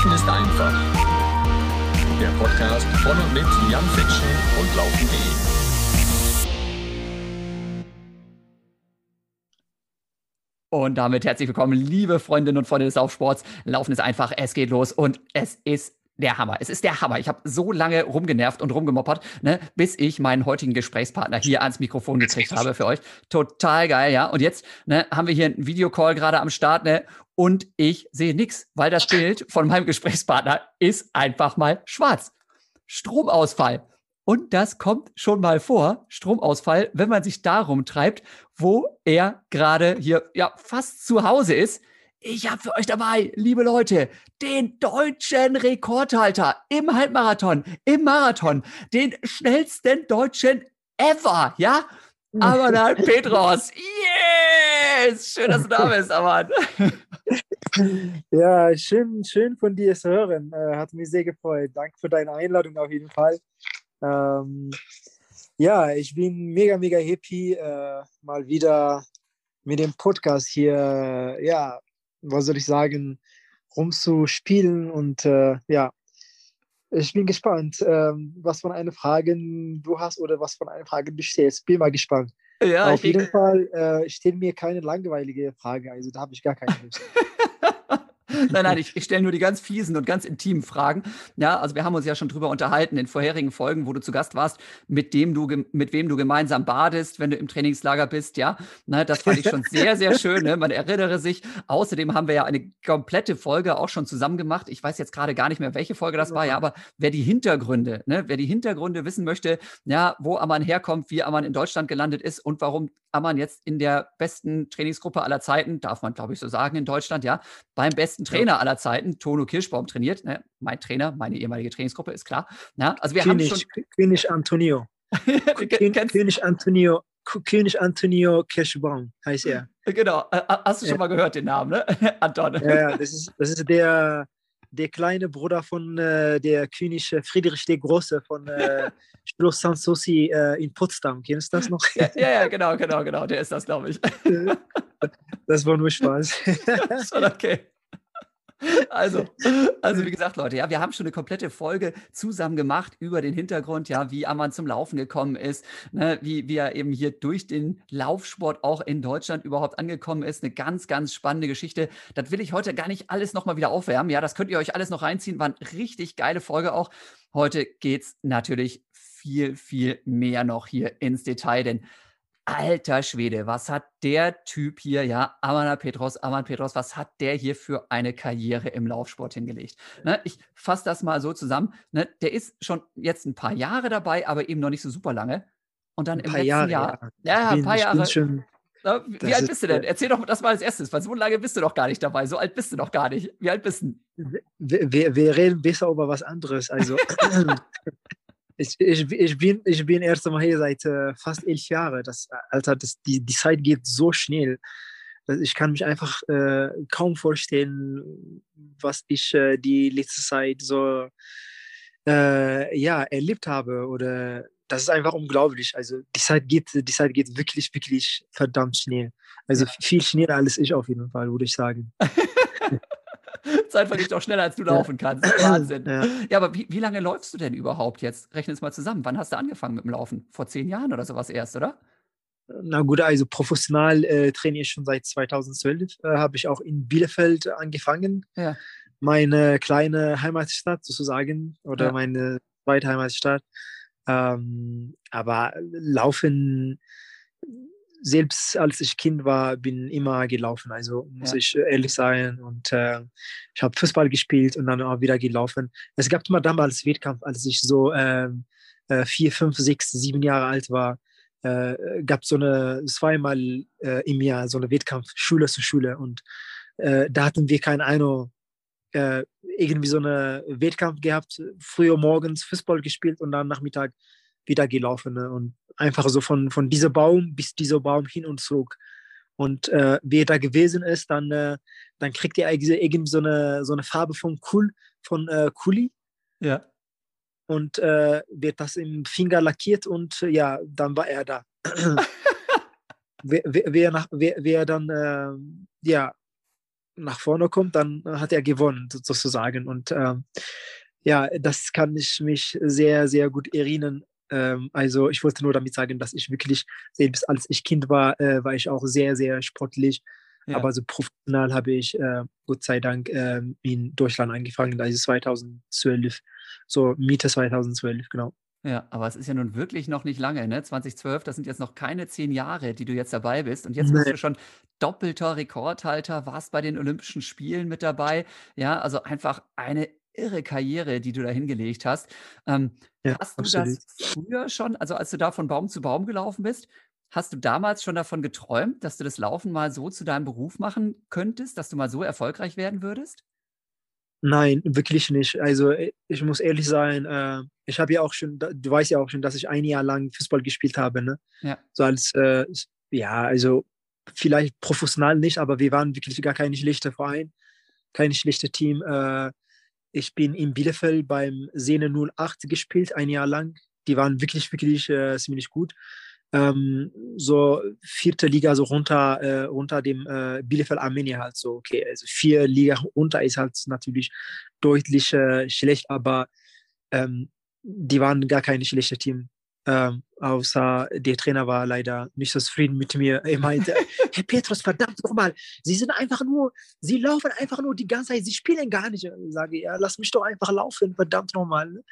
Laufen ist einfach. Der Podcast von und mit Jan Fitschen und Laufen.de. Und damit herzlich willkommen, liebe Freundinnen und Freunde des Laufsports. Laufen ist einfach, es geht los und es ist der Hammer. Es ist der Hammer. Ich habe so lange rumgenervt und rumgemoppert, ne, bis ich meinen heutigen Gesprächspartner hier ans Mikrofon gekriegt habe für euch. Total geil, ja. Und jetzt ne, haben wir hier einen Videocall gerade am Start, ne? Und ich sehe nichts, weil das Bild von meinem Gesprächspartner ist einfach mal schwarz. Stromausfall. Und das kommt schon mal vor, Stromausfall, wenn man sich darum treibt, wo er gerade hier ja fast zu Hause ist ich habe für euch dabei, liebe Leute, den deutschen Rekordhalter im Halbmarathon, im Marathon, den schnellsten Deutschen ever, ja? Amanal Petros. Yes! Schön, dass du da bist, Aman. Ja, schön, schön von dir zu hören. Äh, hat mich sehr gefreut. Danke für deine Einladung auf jeden Fall. Ähm, ja, ich bin mega, mega happy, äh, mal wieder mit dem Podcast hier ja, was soll ich sagen, rumzuspielen. Und äh, ja, ich bin gespannt, äh, was von eine Fragen du hast oder was von eine Frage du stellst. Bin mal gespannt. Ja, Auf jeden Fall äh, stellen mir keine langweilige Frage, also da habe ich gar keine Lust. Nein, nein, ich, ich stelle nur die ganz fiesen und ganz intimen Fragen. Ja, also wir haben uns ja schon drüber unterhalten in vorherigen Folgen, wo du zu Gast warst, mit dem du, mit wem du gemeinsam badest, wenn du im Trainingslager bist. Ja, Na, das fand ich schon sehr, sehr schön. Ne? Man erinnere sich. Außerdem haben wir ja eine komplette Folge auch schon zusammen gemacht. Ich weiß jetzt gerade gar nicht mehr, welche Folge das war. Ja, aber wer die Hintergründe, ne, wer die Hintergründe wissen möchte, ja, wo Amman herkommt, wie Amman in Deutschland gelandet ist und warum Amman jetzt in der besten Trainingsgruppe aller Zeiten, darf man glaube ich so sagen in Deutschland, ja, beim besten Trainer ja. aller Zeiten, Tono Kirschbaum, trainiert. Ne? Mein Trainer, meine ehemalige Trainingsgruppe, ist klar. Ja, also wir König, haben schon König Antonio. König Antonio. König Antonio Kirschbaum heißt er. Genau. Hast du schon ja. mal gehört den Namen, ne? Anton. Ja, das ist, das ist der, der kleine Bruder von äh, der König Friedrich der Große von äh, Schloss Sanssouci äh, in Potsdam. Kennst du das noch? Ja, ja, genau, genau, genau. Der ist das, glaube ich. das war nur Spaß. Schon okay. Also, also wie gesagt, Leute, ja, wir haben schon eine komplette Folge zusammen gemacht über den Hintergrund, ja, wie Ammann zum Laufen gekommen ist, ne, wie, wie er eben hier durch den Laufsport auch in Deutschland überhaupt angekommen ist. Eine ganz, ganz spannende Geschichte. Das will ich heute gar nicht alles nochmal wieder aufwärmen. Ja, das könnt ihr euch alles noch reinziehen. War eine richtig geile Folge auch. Heute geht es natürlich viel, viel mehr noch hier ins Detail, denn Alter Schwede, was hat der Typ hier, ja, Amana Petros, Aman Petros, was hat der hier für eine Karriere im Laufsport hingelegt? Ne, ich fasse das mal so zusammen. Ne, der ist schon jetzt ein paar Jahre dabei, aber eben noch nicht so super lange. Und dann ein im letzten Jahre, Jahr, ja, ja ein paar Jahre. Schon, Na, wie alt bist du denn? Erzähl doch das mal als erstes, weil so lange bist du doch gar nicht dabei. So alt bist du doch gar nicht. Wie alt bist du? Wir, wir, wir reden besser über was anderes. Also, ich, ich, ich, bin, ich bin erst einmal hier seit äh, fast elf Jahren. Das, Alter, das, die, die Zeit geht so schnell. Ich kann mich einfach äh, kaum vorstellen, was ich äh, die letzte Zeit so äh, ja, erlebt habe. Oder das ist einfach unglaublich. Also die Zeit geht, die Zeit geht wirklich, wirklich verdammt schnell. Also viel schneller als ich auf jeden Fall, würde ich sagen. Zeit vergeht doch schneller, als du laufen kannst. Wahnsinn. Ja, ja aber wie, wie, lange läufst du denn überhaupt jetzt? Rechne es mal zusammen. Wann hast du angefangen mit dem Laufen? Vor zehn Jahren oder sowas erst, oder? Na gut, also professional äh, trainiere ich schon seit 2012. Äh, Habe ich auch in Bielefeld angefangen. Ja. Meine kleine Heimatstadt sozusagen oder ja. meine zweite Heimatstadt. Ähm, aber Laufen selbst als ich Kind war, bin immer gelaufen, also muss ja. ich äh, ehrlich sein. Und äh, ich habe Fußball gespielt und dann auch wieder gelaufen. Es gab immer damals Wettkampf, als ich so ähm, äh, vier, fünf, sechs, sieben Jahre alt war, äh, gab so eine zweimal äh, im Jahr so eine Wettkampf Schule zu Schule und äh, da hatten wir keine Ahnung äh, irgendwie so eine Wettkampf gehabt, früher morgens Fußball gespielt und dann Nachmittag wieder gelaufen ne? und einfach so von, von diesem Baum bis dieser Baum hin und zurück. Und äh, wer da gewesen ist, dann, äh, dann kriegt er irgendwie so eine, so eine Farbe von Kul, von äh, Kuli. Ja. Und äh, wird das im Finger lackiert und äh, ja, dann war er da. wer, wer, wer, nach, wer, wer dann, äh, ja, nach vorne kommt, dann hat er gewonnen, sozusagen. Und ähm, ja, das kann ich mich sehr, sehr gut erinnern. Ähm, also ich wollte nur damit sagen, dass ich wirklich, selbst als ich Kind war, äh, war ich auch sehr, sehr sportlich. Ja. Aber so professional habe ich, äh, Gott sei Dank, äh, in Deutschland angefangen, also 2012, so Mitte 2012, genau. Ja, aber es ist ja nun wirklich noch nicht lange, ne? 2012, das sind jetzt noch keine zehn Jahre, die du jetzt dabei bist. Und jetzt bist du schon doppelter Rekordhalter, warst bei den Olympischen Spielen mit dabei. Ja, also einfach eine irre Karriere, die du da hingelegt hast. Ähm, Ja, hast du absolut. das früher schon, also als du da von Baum zu Baum gelaufen bist, hast du damals schon davon geträumt, dass du das Laufen mal so zu deinem Beruf machen könntest, dass du mal so erfolgreich werden würdest? Nein, wirklich nicht. Also äh, ich muss ehrlich sein, äh, ich habe ja auch schon, du weißt ja auch schon, dass ich ein Jahr lang Fußball gespielt habe, ne? Ja. So als, äh, ja, also vielleicht professional nicht, aber wir waren wirklich gar kein schlechter Verein, kein schlechtes Team. Äh, ich bin in Bielefeld beim Sene 08 gespielt, ein Jahr lang. Die waren wirklich, wirklich äh, ziemlich gut ähm, so vierte Liga so runter, äh, runter dem äh, Bielefeld Arminia halt so, okay, also vier Liga runter ist halt natürlich deutlich äh, schlecht, aber ähm, die waren gar kein schlechtes Team. Ähm, außer der Trainer war leider nicht so zufrieden mit mir. Er meinte, Herr Petrus, verdammt nochmal, Sie sind einfach nur, Sie laufen einfach nur die ganze Zeit, Sie spielen gar nicht. Ich sage, ja, lass mich doch einfach laufen, verdammt nochmal.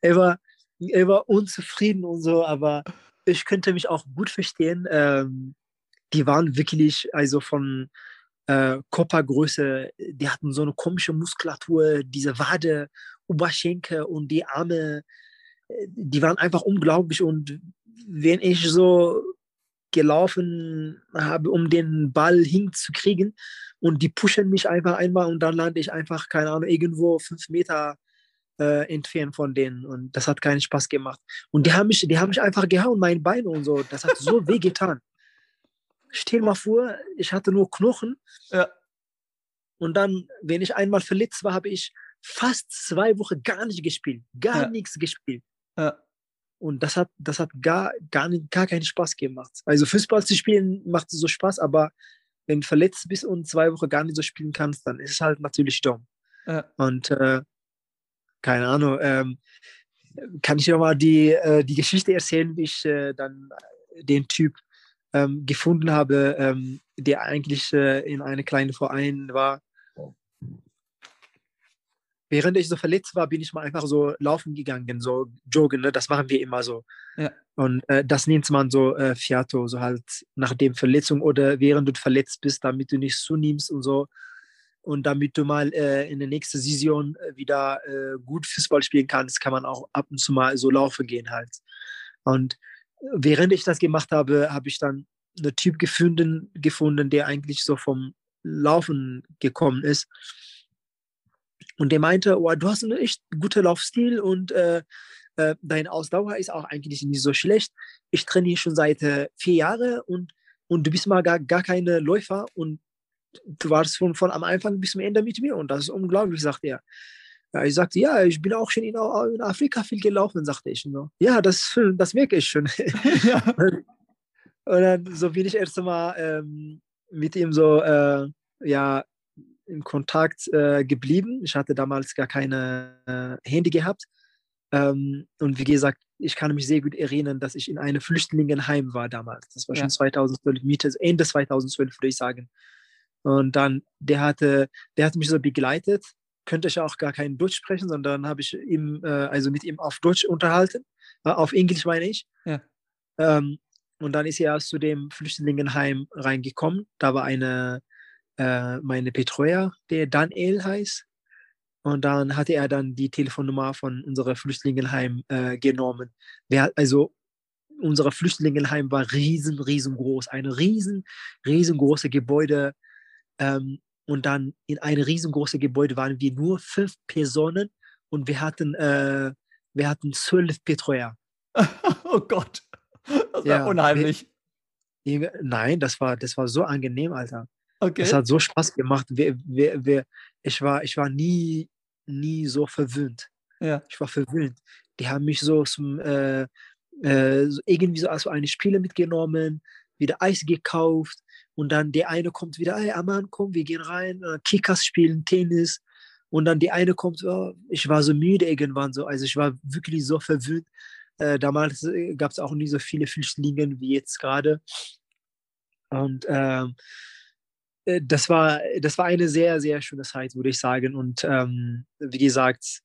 Er war, er war unzufrieden und so, aber ich könnte mich auch gut verstehen. Ähm, die waren wirklich, also von äh, Körpergröße, die hatten so eine komische Muskulatur, diese Wade, Oberschenkel und die Arme, die waren einfach unglaublich. Und wenn ich so gelaufen habe, um den Ball hinzukriegen, und die pushen mich einfach einmal und dann lande ich einfach, keine Ahnung, irgendwo fünf Meter äh, entfernt von denen und das hat keinen Spaß gemacht. Und die haben mich, die haben mich einfach gehauen, mein Bein und so. Das hat so weh getan. Stell mal vor, ich hatte nur Knochen. Ja. Und dann, wenn ich einmal verletzt war, habe ich fast zwei Wochen gar nicht gespielt. Gar ja. nichts gespielt. Ja. Und das hat, das hat gar, gar, nicht, gar keinen Spaß gemacht. Also Fußball zu spielen macht so Spaß, aber wenn du verletzt bist und zwei Wochen gar nicht so spielen kannst, dann ist es halt natürlich dumm. Ja. Und äh, keine Ahnung, ähm, kann ich ja mal die, äh, die Geschichte erzählen, wie ich äh, dann den Typ ähm, gefunden habe, ähm, der eigentlich äh, in einem kleinen Verein war. Während ich so verletzt war, bin ich mal einfach so laufen gegangen, so joggen, ne? das machen wir immer so. Ja. Und äh, das nennt man so äh, Fiato, so halt nach dem Verletzung oder während du verletzt bist, damit du nicht zunimmst und so und damit du mal äh, in der nächsten Saison äh, wieder äh, gut Fußball spielen kannst, kann man auch ab und zu mal so laufen gehen halt. Und während ich das gemacht habe, habe ich dann einen Typ gefunden, gefunden, der eigentlich so vom Laufen gekommen ist. Und der meinte, oh, du hast einen echt guten Laufstil und äh, äh, deine Ausdauer ist auch eigentlich nicht so schlecht. Ich trainiere schon seit äh, vier Jahren und, und du bist mal gar, gar keine Läufer und du warst von, von am Anfang bis zum Ende mit mir und das ist unglaublich, sagt er. Ja, ich sagte, ja, ich bin auch schon in, in Afrika viel gelaufen, sagte ich. So. Ja, das, das merke ich schon. ja. Und dann so bin ich erst einmal ähm, mit ihm so äh, ja, in Kontakt äh, geblieben. Ich hatte damals gar keine äh, Handy gehabt. Ähm, und wie gesagt, ich kann mich sehr gut erinnern, dass ich in einem Flüchtlingenheim war damals. Das war schon ja. 2012, Mitte, Ende 2012, würde ich sagen. Und dann, der hatte, der hat mich so begleitet, könnte ich auch gar kein Deutsch sprechen, sondern habe ich ihm, äh, also mit ihm auf Deutsch unterhalten, äh, auf Englisch meine ich. Ja. Ähm, und dann ist er zu dem Flüchtlingenheim reingekommen. Da war eine, äh, meine Betreuer, der Daniel heißt. Und dann hatte er dann die Telefonnummer von unserem Flüchtlingenheim äh, genommen. Wer, also unser Flüchtlingenheim war riesen, riesengroß. Ein riesen, riesengroßes Gebäude ähm, und dann in einem riesengroßen Gebäude waren wir nur fünf Personen und wir hatten, äh, wir hatten zwölf Betreuer. oh Gott, das war ja, unheimlich. Wir, nein, das war, das war so angenehm, Alter. Okay. Es hat so Spaß gemacht. Wir, wir, wir, ich, war, ich war nie, nie so verwöhnt. Ja. Ich war verwöhnt. Die haben mich so zum, äh, äh, irgendwie so als eine Spiele mitgenommen, wieder Eis gekauft Und dann der eine kommt wieder, hey Aman, komm, wir gehen rein, äh, Kickers spielen, Tennis. Und dann die eine kommt, oh, ich war so müde irgendwann so, also ich war wirklich so verwöhnt. Äh, damals äh, gab es auch nie so viele Flüchtlinge wie jetzt gerade. Und ähm, äh, das war, das war eine sehr, sehr schöne Zeit, würde ich sagen. Und ähm, wie gesagt,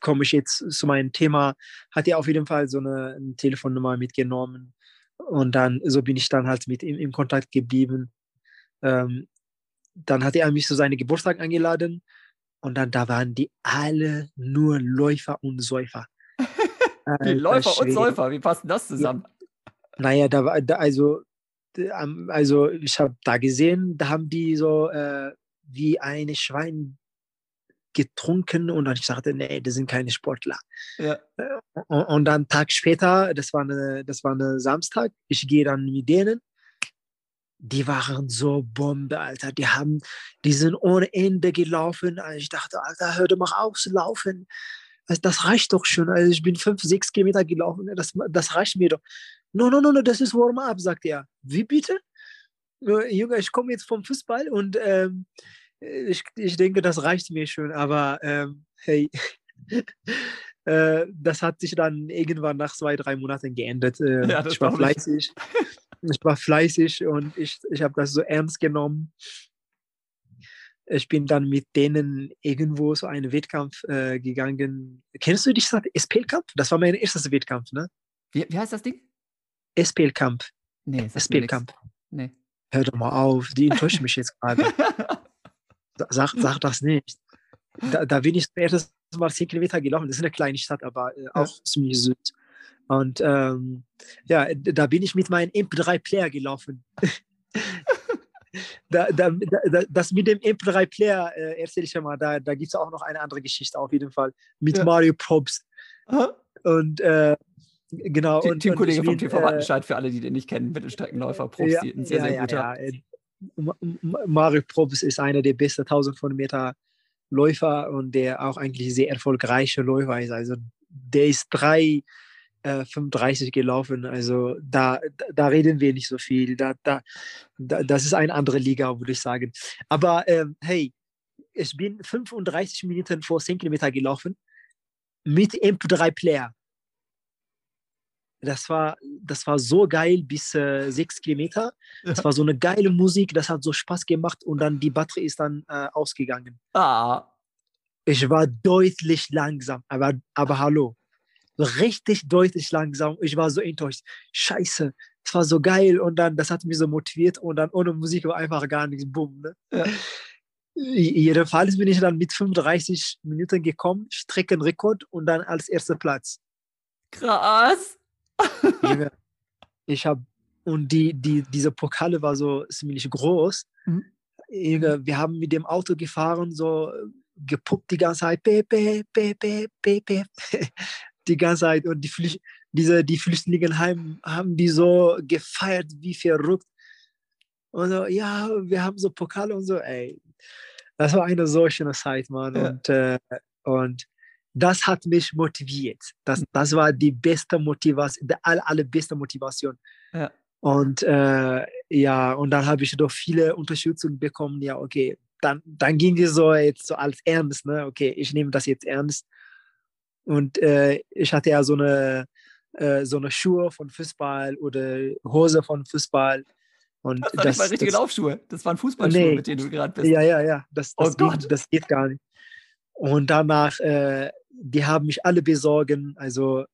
komme ich jetzt zu meinem Thema, hat er auf jeden Fall so eine, eine, Telefonnummer mitgenommen. Und dann, so bin ich dann halt mit ihm in Kontakt geblieben. Ähm, dann hat er mich zu seinem Geburtstag eingeladen. Und dann, da waren die alle nur Läufer und Säufer. die Läufer und Säufer, wie passt das zusammen? Ja, naja, da war, da, also also ich habe da gesehen, da haben die so äh, wie ein Schwein getrunken und dann ich sagte, nee, das sind keine Sportler. Ja. Äh, und, und, dann Tag später, das war eine, das war eine Samstag, ich gehe dann mit denen. Die waren so Bombe, Alter. Die haben, die sind ohne Ende gelaufen. Also ich dachte, Alter, hör doch mal auf zu laufen. Also das reicht doch schon. Also ich bin fünf, sechs Kilometer gelaufen. Das, das reicht mir doch. No, no, no, no, das ist Warm-up, sagt er. Wie bitte? Junge, ich komme jetzt vom Fußball und ähm, ich, ich denke, das reicht mir schon, aber ähm, hey, äh, das hat sich dann irgendwann nach zwei, drei Monaten geändert. Äh, ja, ich war fleißig. ich war fleißig und ich, ich habe das so ernst genommen. Ich bin dann mit denen irgendwo so einen Wettkampf äh, gegangen. Kennst du dich das SPL-Kampf? Das war mein erstes Wettkampf, ne? Wie, wie heißt das Ding? SPL-Kampf. Nee, SPL-Kampf. Nee. Hör doch mal auf, die enttäuscht mich jetzt gerade. sag, sag das nicht. Da, da bin ich zum ersten Mal 10 Kilometer gelaufen. Das ist eine kleine Stadt, aber äh, auch ja. ziemlich süd. Und ähm, ja, da bin ich mit meinem MP3-Player gelaufen. da, da, da, das mit dem MP3-Player äh, erzähle ich ja mal, da, da gibt es auch noch eine andere Geschichte auf jeden Fall mit ja. Mario Probst. Und äh, Genau. Und, Teamkollege vom TV Wattenscheid, äh, für alle, die den nicht kennen, Mittelstreckenläufer, Profi, ja, ein sehr, ja, sehr guter. Ja, ja. Mario Probst ist einer der besten 1000 von Meter Läufer und der auch eigentlich sehr erfolgreiche Läufer ist. Also der ist 3,35 äh, gelaufen. Also da, da reden wir nicht so viel. Da, da, da, das ist eine andere Liga, würde ich sagen. Aber ähm, hey, ich bin 35 Minuten vor 10 Kilometer gelaufen mit MP3-Player das war, das war so geil bis äh, sechs Kilometer. Das war so eine geile Musik, das hat so Spaß gemacht und dann die Batterie ist dann äh, ausgegangen. Ah. Ich war deutlich langsam, aber, aber hallo. Richtig deutlich langsam. Ich war so enttäuscht. Scheiße, es war so geil und dann, das hat mich so motiviert und dann ohne Musik war einfach gar nichts. Bumm. Ne? Ja. Jedenfalls bin ich dann mit 35 Minuten gekommen, Streckenrekord und dann als erster Platz. Krass ich habe, und die, die, diese Pokale war so ziemlich groß. Mhm. Wir haben mit dem Auto gefahren, so gepuppt die ganze Zeit, pepe, pepe, pepe, die ganze Zeit. Und die, Flücht, diese, die Flüchtlinge haben, haben die so gefeiert, wie verrückt. Und so, ja, wir haben so Pokale und so, ey. Das war eine so schöne Zeit, Mann. Ja. Und, äh, und das hat mich motiviert. Das, mhm. das war die beste Motivation, die aller, allerbeste Motivation. Ja. Und äh, ja, und dann habe ich doch viele Unterstützung bekommen. Ja, okay, dann, dann ging es so jetzt so als ernst, ne? Okay, ich nehme das jetzt ernst. Und äh, ich hatte ja so eine, äh, so eine Schuhe von Fußball oder Hose von Fußball. Und das waren nicht mal richtige das, Laufschuhe. Das waren Fußballschuhe, nee, mit denen du gerade bist. Ja, ja, ja. Das, das, oh geht, das geht gar nicht. Und danach äh, die haben mich alle besorgen. Also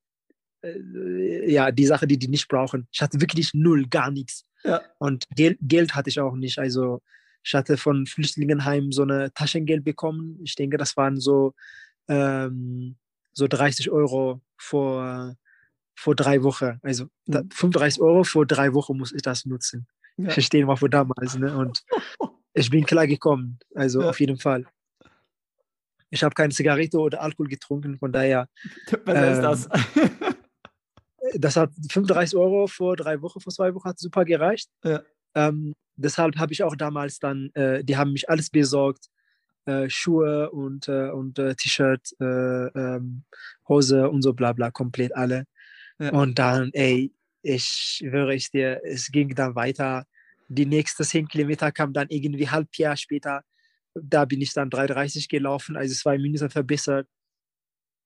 äh, ja, die Sache, die die nicht brauchen. Ich hatte wirklich null, gar nichts. Ja. Und Geld, Geld hatte ich auch nicht. Also ich hatte von Flüchtlingenheim so eine Taschengeld bekommen. Ich denke, das waren so, ähm, so 30 Euro vor, vor drei Wochen. Also mhm. 35 Euro vor drei Wochen muss ich das nutzen. Ja. Verstehen wir von damals. Ne? Und ich bin klar gekommen. Also ja. auf jeden Fall. Ich habe keine Zigarette oder Alkohol getrunken, von daher. Was ähm, ist das? das hat 35 Euro vor drei Wochen, vor zwei Wochen hat super gereicht. Ja. Ähm, deshalb habe ich auch damals dann, äh, die haben mich alles besorgt. Äh, Schuhe und, äh, und äh, T-Shirt, äh, ähm, Hose und so bla bla, komplett alle. Ja. Und dann, ey, ich höre ich dir, es ging dann weiter. Die nächsten 10 Kilometer kam dann irgendwie halb Jahr später. Da bin ich dann 3,30 gelaufen, also zwei Minuten verbessert.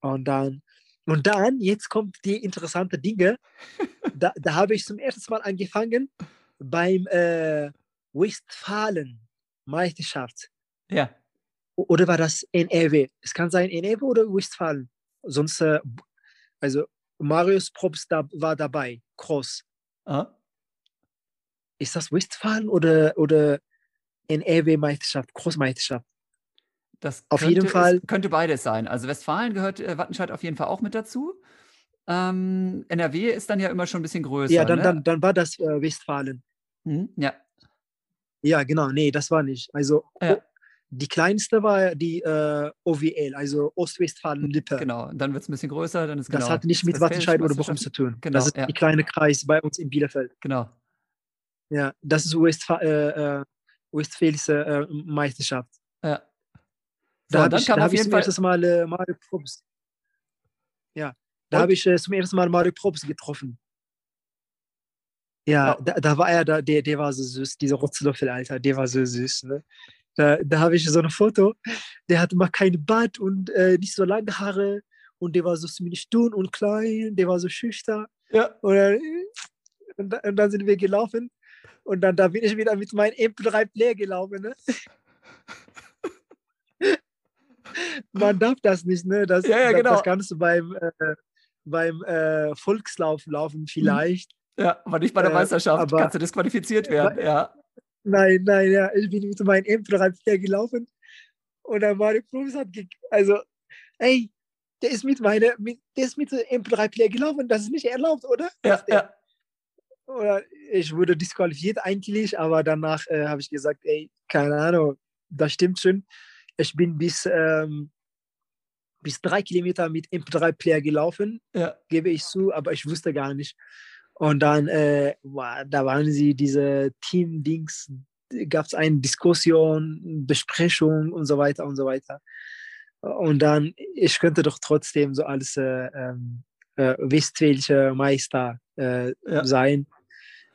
Und dann, und dann, jetzt kommt die interessante Dinge. da, da habe ich zum ersten Mal angefangen beim äh, Westfalen-Meisterschaft. Ja. Oder war das NRW? Es kann sein NRW oder Westfalen. Sonst, äh, also Marius Probst da, war dabei, Cross. Ah. Ist das Westfalen oder, oder NRW-Meisterschaft, Cross-Meisterschaft? Das auf könnte, jeden Fall. könnte beides sein. Also Westfalen gehört äh, Wattenscheid auf jeden Fall auch mit dazu. Ähm, NRW ist dann ja immer schon ein bisschen größer. Ja, dann, ne? dann, dann war das äh, Westfalen. Mhm, ja. Ja, genau. Nee, das war nicht. Also ja. die kleinste war die äh, OWL, also Ostwestfalen-Lippe. Genau, und dann wird es ein bisschen größer. Dann ist das genau, hat nicht mit Wattenscheid oder Bochum zu tun. Genau, das ist ja. die kleine Kreis bei uns in Bielefeld. Genau. Ja, das ist Westfa äh, äh, Westfälische äh, Meisterschaft. Ja. So, da habe ich, hab ich zum ersten Mal äh, Mario Probst. Ja, da habe ich äh, zum ersten Mal Mario Probst getroffen. Ja, da, da, war er, da, der, der war so süß, dieser Rotzlöffel, Alter, der war so süß. Ne? Da, da habe ich so ein Foto, der hatte mal kein Bart und äh, nicht so lange Haare und der war so ziemlich dünn und klein, der war so schüchtern. Ja. Und dann, und, und dann sind wir gelaufen und dann da bin ich wieder mit meinem MP3 Player gelaufen. Ne? Man darf das nicht, ne? Das, ja, ja, genau. das kannst du beim, äh, beim äh, Volkslauf laufen vielleicht. Ja, aber nicht bei der äh, Meisterschaft. Aber, Kannst du disqualifiziert werden, ja. Nein, nein, ja. Ich bin mit meinem M3 gelaufen und dann war der Professor, also, ey, der ist mit meiner, mit, der ist mit dem M3-Player gelaufen, das ist nicht erlaubt, oder? Ja, ja. Oder ich wurde disqualifiziert eigentlich, aber danach äh, habe ich gesagt, ey, keine Ahnung, das stimmt schon. Ich bin bis, ähm, bis drei Kilometer mit MP3-Player gelaufen, ja. gebe ich zu, aber ich wusste gar nicht. Und dann, äh, da waren sie diese Team-Dings, gab es eine Diskussion, Besprechung und so weiter und so weiter. Und dann, ich könnte doch trotzdem so als äh, äh, westfälischer Meister äh, ja. sein.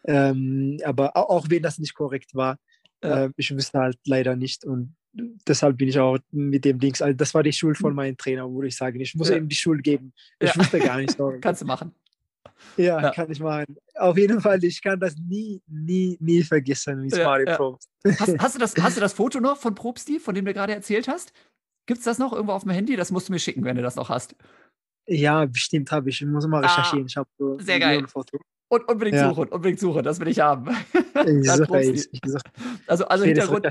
Ähm, aber auch, auch, wenn das nicht korrekt war, ja. Äh, ich wüsste halt leider nicht. Und deshalb bin ich auch mit dem Dings, also das war die Schuld von meinem Trainer, würde ich sagen. Ich muss ja. ihm die Schuld geben. Ich wusste gar nicht. Kannst du machen. Ja, ja, kann ich machen. Auf jeden Fall, ich kann das nie, nie, nie vergessen, wie ja, Mario ja. Probst. Hast, hast, du das, hast du das Foto noch von Probsti, von dem du gerade erzählt hast? Gibt es das noch irgendwo auf dem Handy? Das musst du mir schicken, wenn du das noch hast. Ja, bestimmt habe ich. Ich muss mal ah, recherchieren. Ah, ich habe so sehr geil. Foto. Und unbedingt ja. suchen, unbedingt suchen, das will ich haben. Ich suche, ich, ich suche. Also, also Hintergrund,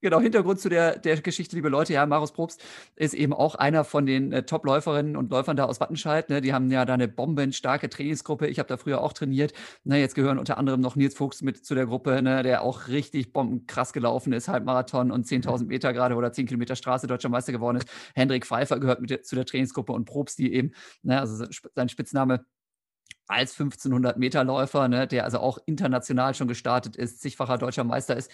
Genau, Hintergrund zu der, der Geschichte, liebe Leute, ja, Marius Probst ist eben auch einer von den äh, Top-Läuferinnen und Läufern da aus Wattenscheid. Ne? Die haben ja da eine bombenstarke Trainingsgruppe. Ich habe da früher auch trainiert. Ne? Jetzt gehören unter anderem noch Nils Fuchs mit zu der Gruppe, ne? der auch richtig bombenkrass gelaufen ist, Halbmarathon und 10.000 Meter gerade oder 10 Kilometer Straße deutscher Meister geworden ist. Hendrik Pfeiffer gehört mit der, zu der Trainingsgruppe und Probst, die eben, ne? also sein Spitzname als 1500 Meter Läufer, ne, der also auch international schon gestartet ist, zigfacher deutscher Meister ist,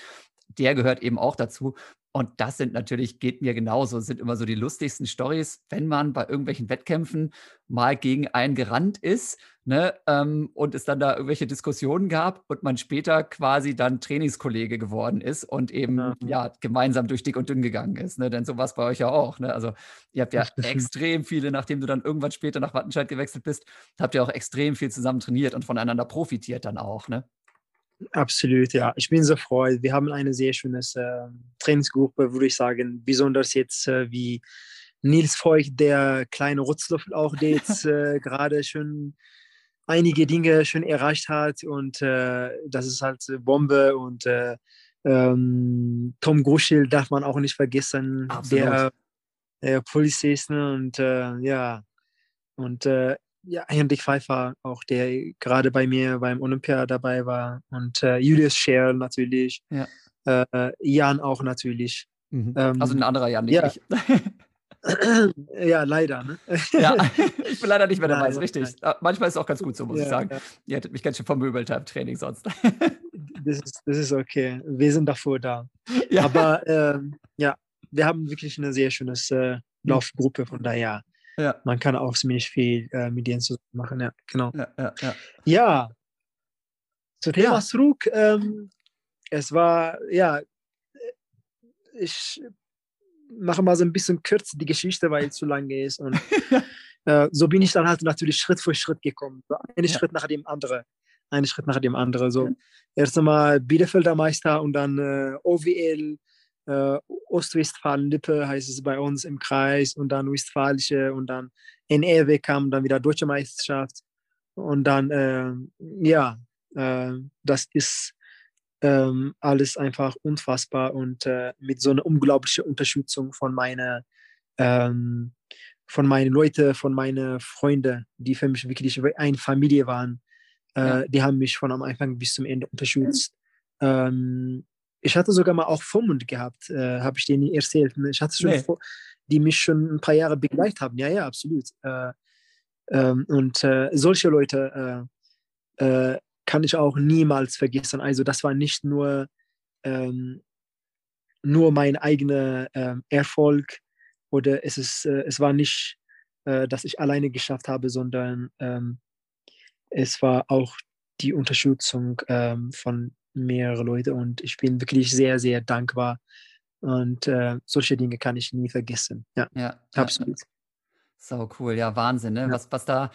der gehört eben auch dazu. Und das sind natürlich, geht mir genauso, sind immer so die lustigsten Stories, wenn man bei irgendwelchen Wettkämpfen mal gegen einen gerannt ist ne, ähm, und es dann da irgendwelche Diskussionen gab und man später quasi dann Trainingskollege geworden ist und eben ja, ja gemeinsam durch dick und dünn gegangen ist. Ne? Denn so war es bei euch ja auch. Ne? Also ihr habt ja extrem viele, nachdem du dann irgendwann später nach Wattenscheid gewechselt bist, habt ihr auch extrem viel zusammen trainiert und voneinander profitiert dann auch. Ne? Absolut, ja. Ich bin sehr froh. Wir haben eine sehr schöne äh, Trainingsgruppe, würde ich sagen. Besonders jetzt äh, wie Nils Feucht, der kleine Rutzlöffel auch, der jetzt äh, gerade schon einige Dinge schon erreicht hat und äh, das ist halt Bombe und äh, ähm, Tom Gruschel darf man auch nicht vergessen, Absolut. der äh, Polizist ne? und äh, ja und äh, ja, Hendrik Pfeiffer, auch der gerade bei mir beim Olympia dabei war. Und äh, Julius Scherl natürlich. Ja. Äh, Jan auch natürlich. Mhm. Ähm, also ein anderer Jan, nicht ja. ich. ja, leider. Ne? ja, ich bin leider nicht mehr dabei, ist richtig. Nein. Manchmal ist es auch ganz gut so, muss ja, ich sagen. Ja. Ihr hättet mich ganz schön vermöbelt im Training sonst. das, ist, das ist okay. Wir sind davor da. Ja. Aber ähm, ja, wir haben wirklich eine sehr schöne äh, mhm. Laufgruppe, von daher ja. Man kann auch ziemlich viel äh, mit denen zusammen machen, ja, genau. Ja, ja, ja. ja. Zu Thema zurück. Ähm, es war, ja, ich mache mal so ein bisschen kürzer die Geschichte, weil es zu lange ist. Und äh, so bin ich dann halt natürlich Schritt für Schritt gekommen. Ja. Schritt nach dem anderen. Einen Schritt nach dem anderen. So erst einmal Bielefelder Meister und dann äh, OWL, äh, Ostwestfalen-Lippe heißt es bei uns im Kreis und dann Westfalische und dann NRW kam dann wieder Deutsche Meisterschaft. Und dann, äh, ja, äh, das ist ähm, alles einfach unfassbar und äh, mit so einer unglaublichen Unterstützung von meiner ähm, von meinen Leuten, von meinen Freunden, die für mich wirklich eine Familie waren. Äh, ja. Die haben mich von am Anfang bis zum Ende unterstützt. Ähm, ich hatte sogar mal auch Vormund gehabt, äh, habe ich denen erzählt. Ne? Ich hatte schon, nee. vor, die mich schon ein paar Jahre begleitet haben. Ja, ja, absolut. Äh, ähm, und äh, solche Leute äh, äh, kann ich auch niemals vergessen. Also das war nicht nur, ähm, nur mein eigener ähm, Erfolg oder es, ist, äh, es war nicht, dass ich alleine geschafft habe, sondern ähm, es war auch die Unterstützung ähm, von mehreren Leuten und ich bin wirklich sehr, sehr dankbar und äh, solche Dinge kann ich nie vergessen. Ja, ja absolut. Ja. So cool, ja, Wahnsinn, ne? Ja. Was, was da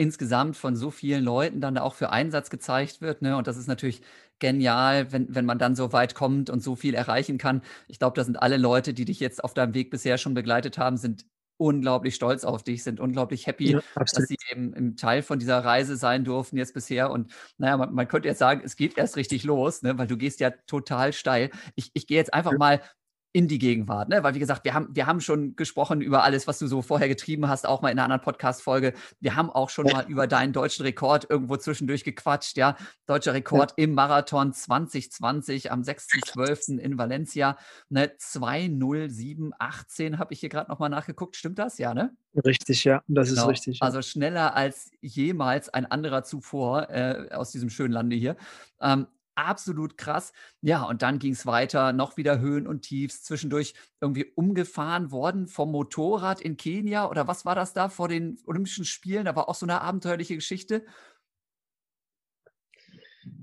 insgesamt von so vielen Leuten dann auch für Einsatz gezeigt wird. Ne? Und das ist natürlich genial, wenn, wenn man dann so weit kommt und so viel erreichen kann. Ich glaube, da sind alle Leute, die dich jetzt auf deinem Weg bisher schon begleitet haben, sind unglaublich stolz auf dich, sind unglaublich happy, ja, dass sie eben im Teil von dieser Reise sein durften jetzt bisher. Und naja, man, man könnte jetzt sagen, es geht erst richtig los, ne? weil du gehst ja total steil. Ich, ich gehe jetzt einfach ja. mal in die Gegenwart, ne? Weil wie gesagt, wir haben, wir haben schon gesprochen über alles, was du so vorher getrieben hast, auch mal in einer anderen Podcast-Folge. Wir haben auch schon mal über deinen deutschen Rekord irgendwo zwischendurch gequatscht, ja. Deutscher Rekord ja. im Marathon 2020 am 6.12. in Valencia, ne? 20718 habe ich hier gerade nochmal nachgeguckt. Stimmt das? Ja, ne? Richtig, ja, das genau. ist richtig. Ja. Also schneller als jemals ein anderer zuvor äh, aus diesem schönen Lande hier. Ähm, absolut krass. Ja, und dann ging es weiter, noch wieder Höhen und Tiefs, zwischendurch irgendwie umgefahren worden vom Motorrad in Kenia oder was war das da vor den Olympischen Spielen? Da war auch so eine abenteuerliche Geschichte.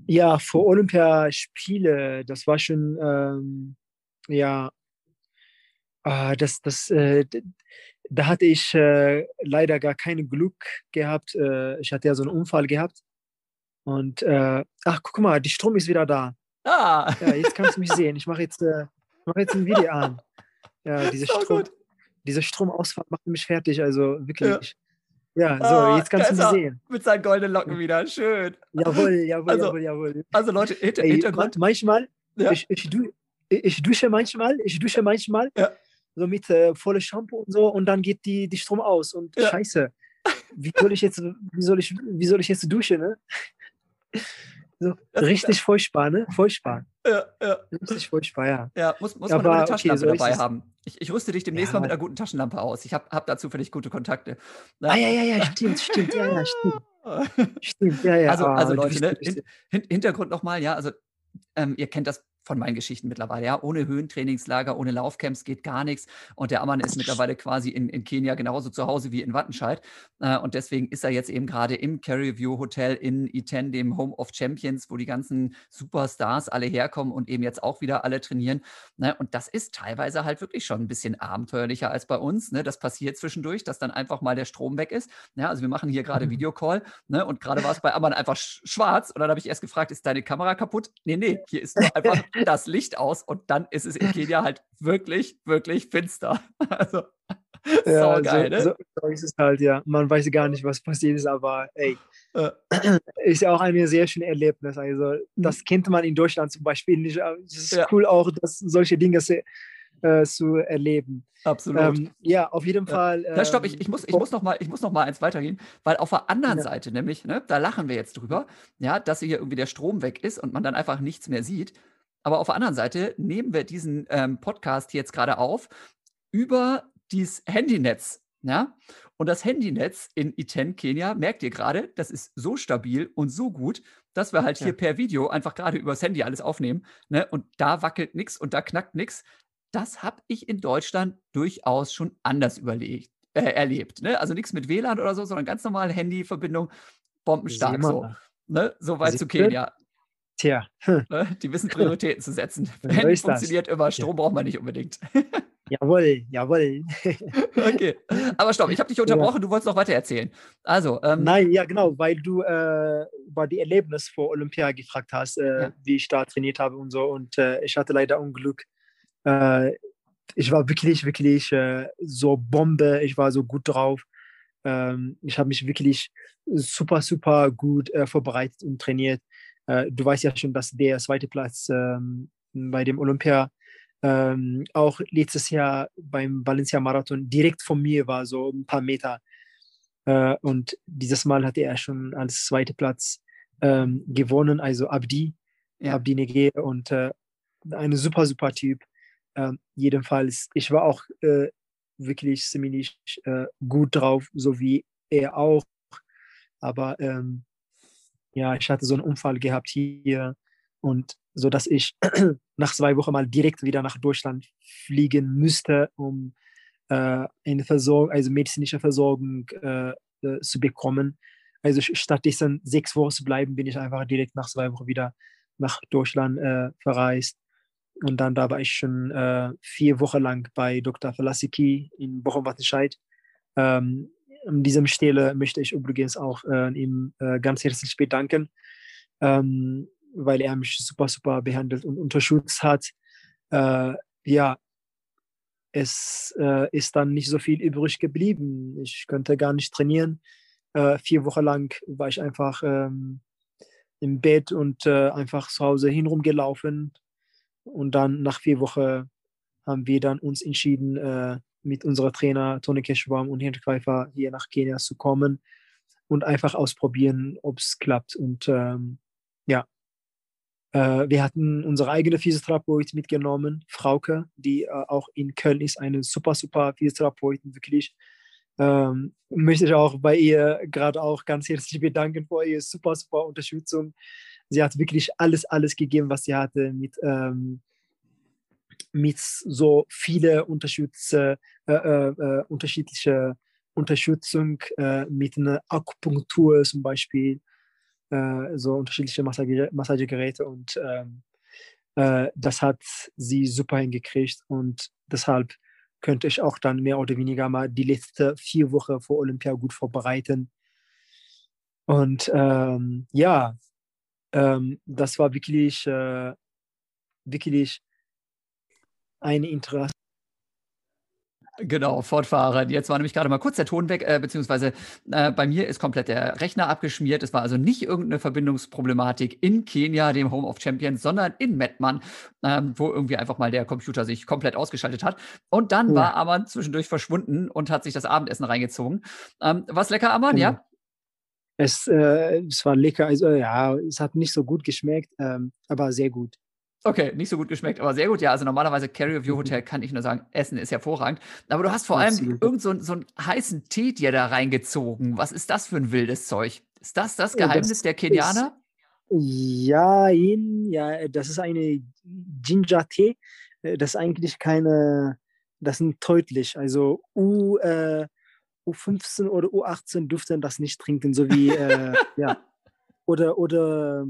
Ja, vor Olympiaspiele, das war schon, ähm, ja, äh, das, das, äh, da hatte ich äh, leider gar kein Glück gehabt. Äh, ich hatte ja so einen Unfall gehabt und äh, ach, guck mal, die Strom ist wieder da. Ah. Ja, jetzt kannst du mich sehen. Ich mache jetzt, äh, mach jetzt ein Video an. Ja, diese Strom, dieser Stromausfall macht mich fertig, also wirklich. Ja, ja so, ah, jetzt kannst du mich sehen. Mit seinen goldenen Locken wieder, schön. Jawohl, jawohl, also, jawohl, jawohl. Also Leute, hinter, Ey, Hintergrund. Manchmal, ja. ich, ich, ich, dusche manchmal, ich dusche manchmal, ja. so mit äh, vollem Shampoo und so, und dann geht die, die Strom aus und scheiße. Wie soll ich jetzt, wie soll ich, wie soll ich jetzt duschen, ne? So, richtig furchtbar, ne? Furchtbar. Ja, ja. Richtig furchtbar, ja. Ja, muss, muss man eine Taschenlampe okay, so dabei haben. Ich, ich rüste dich demnächst ja. mal mit einer guten Taschenlampe aus. Ich habe hab da zufällig gute Kontakte. Na, ah, ja, ja, ja, stimmt, stimmt, ja, ja, stimmt. stimmt, ja, ja. Also, also Leute, ne, hin, Hintergrund nochmal, ja, also ähm, ihr kennt das von meinen Geschichten mittlerweile. Ja, ohne Höhentrainingslager, ohne Laufcamps geht gar nichts. Und der Ammann ist mittlerweile quasi in, in Kenia genauso zu Hause wie in Wattenscheid. Äh, und deswegen ist er jetzt eben gerade im Carry View Hotel in Iten, dem Home of Champions, wo die ganzen Superstars alle herkommen und eben jetzt auch wieder alle trainieren. Ne? Und das ist teilweise halt wirklich schon ein bisschen abenteuerlicher als bei uns. Ne? Das passiert zwischendurch, dass dann einfach mal der Strom weg ist. Ja, also wir machen hier gerade mhm. Videocall ne? und gerade war es bei Ammann einfach schwarz. Und dann habe ich erst gefragt, ist deine Kamera kaputt? Nee, nee, hier ist nur einfach das Licht aus und dann ist es in Kenia halt wirklich, wirklich finster. Also, ja, so geil, ne? So, so, ist es halt, ja. Man weiß gar nicht, was passiert ist, aber ey, äh. ist ja auch ein sehr schönes Erlebnis. Also, das mhm. kennt man in Deutschland zum Beispiel nicht. Es ist ja. cool auch, dass solche Dinge äh, zu erleben. Absolut. Ähm, ja, auf jeden Fall. Ähm, ja, stopp, ich, ich, muss, ich, muss noch mal, ich muss noch mal eins weitergehen, weil auf der anderen ja. Seite nämlich, ne, da lachen wir jetzt drüber, ja, dass hier irgendwie der Strom weg ist und man dann einfach nichts mehr sieht. Aber auf der anderen Seite nehmen wir diesen ähm, Podcast jetzt gerade auf über dieses Handynetz. Ja? Und das Handynetz in Iten, Kenia, merkt ihr gerade, das ist so stabil und so gut, dass wir halt ja. hier per Video einfach gerade übers Handy alles aufnehmen. Ne? Und da wackelt nichts und da knackt nichts. Das habe ich in Deutschland durchaus schon anders überlegt, äh, erlebt. Ne? Also nichts mit WLAN oder so, sondern ganz normale Handyverbindung, bombenstark so. Ne? So weit zu Kenia. Tja. Ne? Die wissen Prioritäten zu setzen. Wenn funktioniert das. immer, Strom ja. braucht man nicht unbedingt. Jawohl, jawohl. okay. Aber stopp, ich habe dich unterbrochen, ja. du wolltest noch weiter erzählen. Also, ähm, Nein, ja, genau, weil du äh, über die Erlebnis vor Olympia gefragt hast, äh, ja. wie ich da trainiert habe und so. Und äh, ich hatte leider Unglück. Äh, ich war wirklich, wirklich äh, so Bombe. Ich war so gut drauf. Ähm, ich habe mich wirklich super, super gut äh, vorbereitet und trainiert. Du weißt ja schon, dass der zweite Platz ähm, bei dem Olympia ähm, auch letztes Jahr beim Valencia Marathon direkt von mir war, so ein paar Meter. Äh, und dieses Mal hatte er schon als zweiter Platz ähm, gewonnen, also Abdi, ja. Abdi Nege und äh, ein super, super Typ. Äh, jedenfalls, ich war auch äh, wirklich ziemlich äh, gut drauf, so wie er auch. Aber ähm, ja, ich hatte so einen Unfall gehabt hier und so dass ich nach zwei Wochen mal direkt wieder nach Deutschland fliegen müsste, um äh, eine Versorgung, also medizinische Versorgung äh, äh, zu bekommen. Also stattdessen sechs Wochen zu bleiben, bin ich einfach direkt nach zwei Wochen wieder nach Deutschland äh, verreist. Und dann da war ich schon äh, vier Wochen lang bei Dr. Falasiki in Bochum-Wattenscheid. Ähm, an diesem Stelle möchte ich übrigens auch äh, ihm ganz herzlich bedanken. Ähm, weil er mich super, super behandelt und unterstützt hat. Äh, ja, es äh, ist dann nicht so viel übrig geblieben. Ich könnte gar nicht trainieren. Äh, vier Wochen lang war ich einfach ähm, im Bett und äh, einfach zu Hause hinrum gelaufen. Und dann nach vier Wochen haben wir dann uns entschieden, äh, mit unserer Trainer Toni Keschbaum und Henrik Pfeiffer hier nach Kenia zu kommen und einfach ausprobieren, ob es klappt. Und ähm, ja, äh, wir hatten unsere eigene Physiotherapeutin mitgenommen, Frauke, die äh, auch in Köln ist, eine super, super Physiotherapeutin, wirklich. Ähm, möchte ich auch bei ihr gerade auch ganz herzlich bedanken für ihre super, super Unterstützung. Sie hat wirklich alles, alles gegeben, was sie hatte mit, ähm, mit so viele Unterstütze, äh, äh, äh unterschiedliche Unterstützung, äh, mit einer Akupunktur zum Beispiel äh, so unterschiedliche Massage Massagegeräte und ähm, äh, das hat sie super hingekriegt und deshalb könnte ich auch dann mehr oder weniger mal die letzte vier Wochen vor Olympia gut vorbereiten. Und ähm, ja, ähm, das war wirklich, äh, wirklich eine Interesse Genau, fortfahren. Jetzt war nämlich gerade mal kurz der Ton weg, äh, beziehungsweise äh, bei mir ist komplett der Rechner abgeschmiert. Es war also nicht irgendeine Verbindungsproblematik in Kenia, dem Home of Champions, sondern in Mettmann, ähm, wo irgendwie einfach mal der Computer sich komplett ausgeschaltet hat. Und dann ja. war Aman zwischendurch verschwunden und hat sich das Abendessen reingezogen. Ähm, was lecker, Aman, genau. ja? Es, äh, es war lecker, also ja, es hat nicht so gut geschmeckt, ähm, aber sehr gut. Okay, nicht so gut geschmeckt, aber sehr gut. Ja, also normalerweise Carrier View mhm. Hotel kann ich nur sagen, Essen ist hervorragend. Aber du hast vor allem irgend so, so einen heißen Tee dir da reingezogen. Was ist das für ein wildes Zeug? Ist das das Geheimnis das der Kenianer? ja, ja, das ist eine Ginger-Tee. Äh, das ist eigentlich keine, das sind deutlich. Also U, äh, U15 oder U18 dürften das nicht trinken, so wie, äh, ja. Oder, oder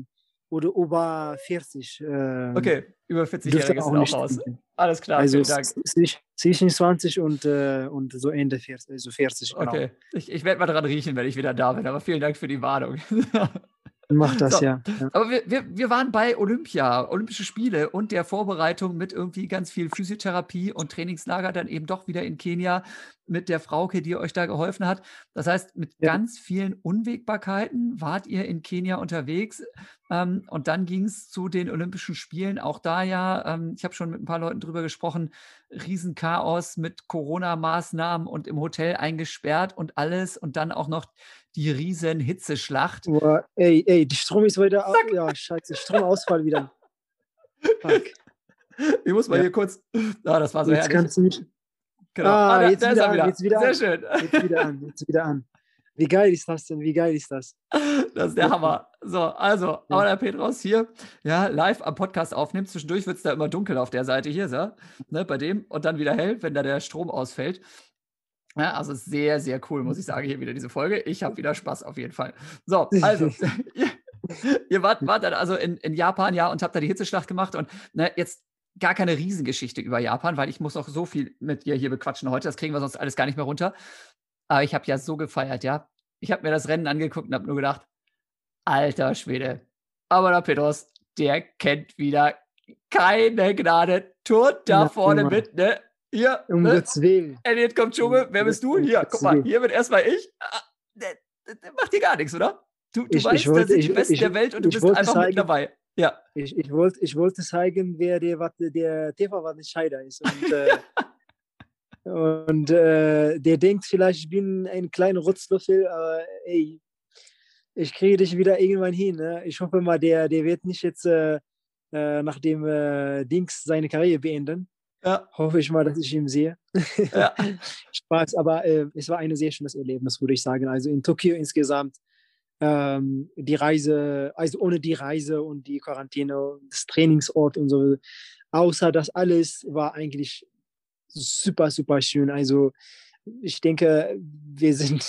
oder über 40. Äh, okay, über 40-Jährige sind auch raus. Alles klar, also vielen Dank. Zwischen 20 und, äh, und so Ende 40, also 40. Genau. Okay, ich, ich werde mal dran riechen, wenn ich wieder da bin, aber vielen Dank für die Warnung. Mach das, so. ja. ja. Aber wir, wir, wir waren bei Olympia, Olympische Spiele und der Vorbereitung mit irgendwie ganz viel Physiotherapie und Trainingslager dann eben doch wieder in Kenia mit der Frauke, die euch da geholfen hat. Das heißt, mit ja. ganz vielen Unwägbarkeiten wart ihr in Kenia unterwegs ähm, und dann ging es zu den Olympischen Spielen. Auch da ja, ähm, ich habe schon mit ein paar Leuten drüber gesprochen, Riesenchaos mit Corona-Maßnahmen und im Hotel eingesperrt und alles und dann auch noch die riesen Hitzeschlacht. Boah, ey, ey, die Strom ist wieder. Zack. Ja, scheiße, Stromausfall wieder. Fuck. Ich muss mal ja. hier kurz. Ah, das war so jetzt herrlich. Kannst du mich, genau. Ah, ah da, jetzt, wieder an, jetzt wieder Sehr an. schön. Jetzt wieder an, jetzt wieder an. Wie geil ist das denn? Wie geil ist das? Das ist der Hammer. So, also, ja. aber der Petros hier, ja, live am Podcast aufnimmt. Zwischendurch wird es da immer dunkel auf der Seite hier, so, ne, bei dem und dann wieder hell, wenn da der Strom ausfällt. Ja, also sehr, sehr cool, muss ich sagen, hier wieder diese Folge. Ich habe wieder Spaß auf jeden Fall. So, also, ihr wart, wart dann also in, in Japan, ja, und habt da die Hitzeschlacht gemacht und ne, jetzt gar keine Riesengeschichte über Japan, weil ich muss auch so viel mit dir hier bequatschen heute. Das kriegen wir sonst alles gar nicht mehr runter. Aber ich habe ja so gefeiert, ja. Ich habe mir das Rennen angeguckt und habe nur gedacht, alter Schwede. Aber der Petros, der kennt wieder keine Gnade. Tut da ja, vorne mit, ne? Hier, um ne? Gottes Willen. Elliot kommt Junge, wer bist du? Hier, guck mal, hier wird erstmal ich. Ah, der, der macht dir gar nichts, oder? Du, du ich, weißt, ich wollte, da sind die Besten ich, der Welt und du bist einfach zeigen, mit dabei. Ja. Ich, ich, wollte, ich wollte zeigen, wer der, der TV-Scheider ist. Und, äh, und äh, der denkt vielleicht, ich bin ein kleiner Rotzlöffel, aber ey, ich kriege dich wieder irgendwann hin. Ne? Ich hoffe mal, der, der wird nicht jetzt äh, äh nach dem äh, Dings seine Karriere beenden. Ja. Hoffe ich mal, dass ich ihn sehe. Ja. Spaß, aber äh, es war ein sehr schönes Erlebnis, würde ich sagen. Also in Tokio insgesamt ähm, die Reise, also ohne die Reise und die Quarantäne, das Trainingsort und so, außer das alles war eigentlich super, super schön. Also ich denke, wir sind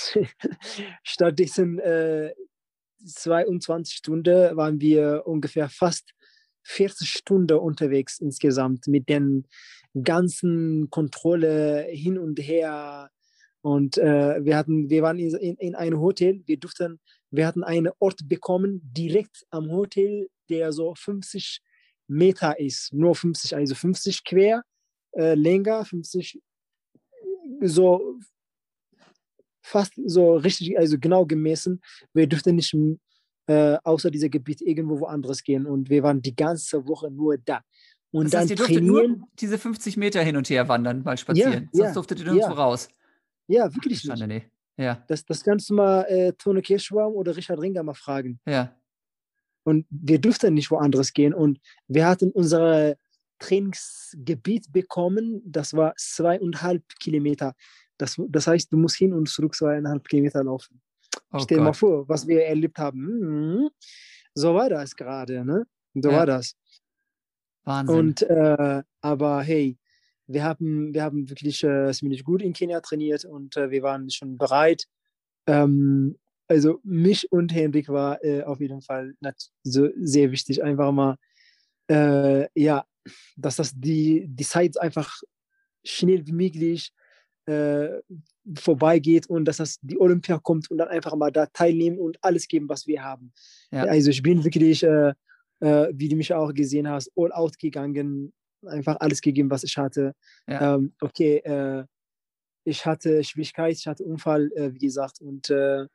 stattdessen äh, 22 Stunden waren wir ungefähr fast 40 Stunden unterwegs insgesamt mit den ganzen Kontrolle hin und her. Und äh, wir hatten, wir waren in, in, in einem Hotel. Wir durften, wir hatten einen Ort bekommen direkt am Hotel, der so 50 Meter ist, nur 50, also 50 quer, äh, länger, 50 so fast so richtig, also genau gemessen. Wir dürften nicht äh, außer diesem Gebiet irgendwo woanders gehen und wir waren die ganze Woche nur da. Und das heißt, dann ihr trainieren. Nur diese 50 Meter hin und her wandern, mal spazieren. Ja, Sonst ja, durftet ihr nirgendwo ja. raus. Ja, wirklich Schande, nicht. Nee. Ja. Das, das kannst du mal äh, Tone Kirschbaum oder Richard Ringer mal fragen. Ja. Und wir durften nicht woanders gehen. Und wir hatten unser Trainingsgebiet bekommen, das war zweieinhalb Kilometer. Das, das heißt, du musst hin und zurück zweieinhalb Kilometer laufen. Oh Stell dir mal vor, was wir erlebt haben. Mhm. So war das gerade, ne? So ja. war das. Wahnsinn. Und, äh, aber hey, wir haben, wir haben wirklich äh, ziemlich gut in Kenia trainiert und äh, wir waren schon bereit. Ähm, also mich und Henrik war äh, auf jeden Fall so sehr wichtig, einfach mal, äh, ja, dass das die, die Zeit einfach schnell wie möglich äh, vorbeigeht und dass das die Olympia kommt und dann einfach mal da teilnehmen und alles geben, was wir haben. Ja. Also ich bin wirklich, äh, äh, wie du mich auch gesehen hast, all out gegangen, einfach alles gegeben, was ich hatte. Ja. Ähm, okay, äh, ich hatte Schwierigkeit, ich hatte Unfall, äh, wie gesagt, und äh,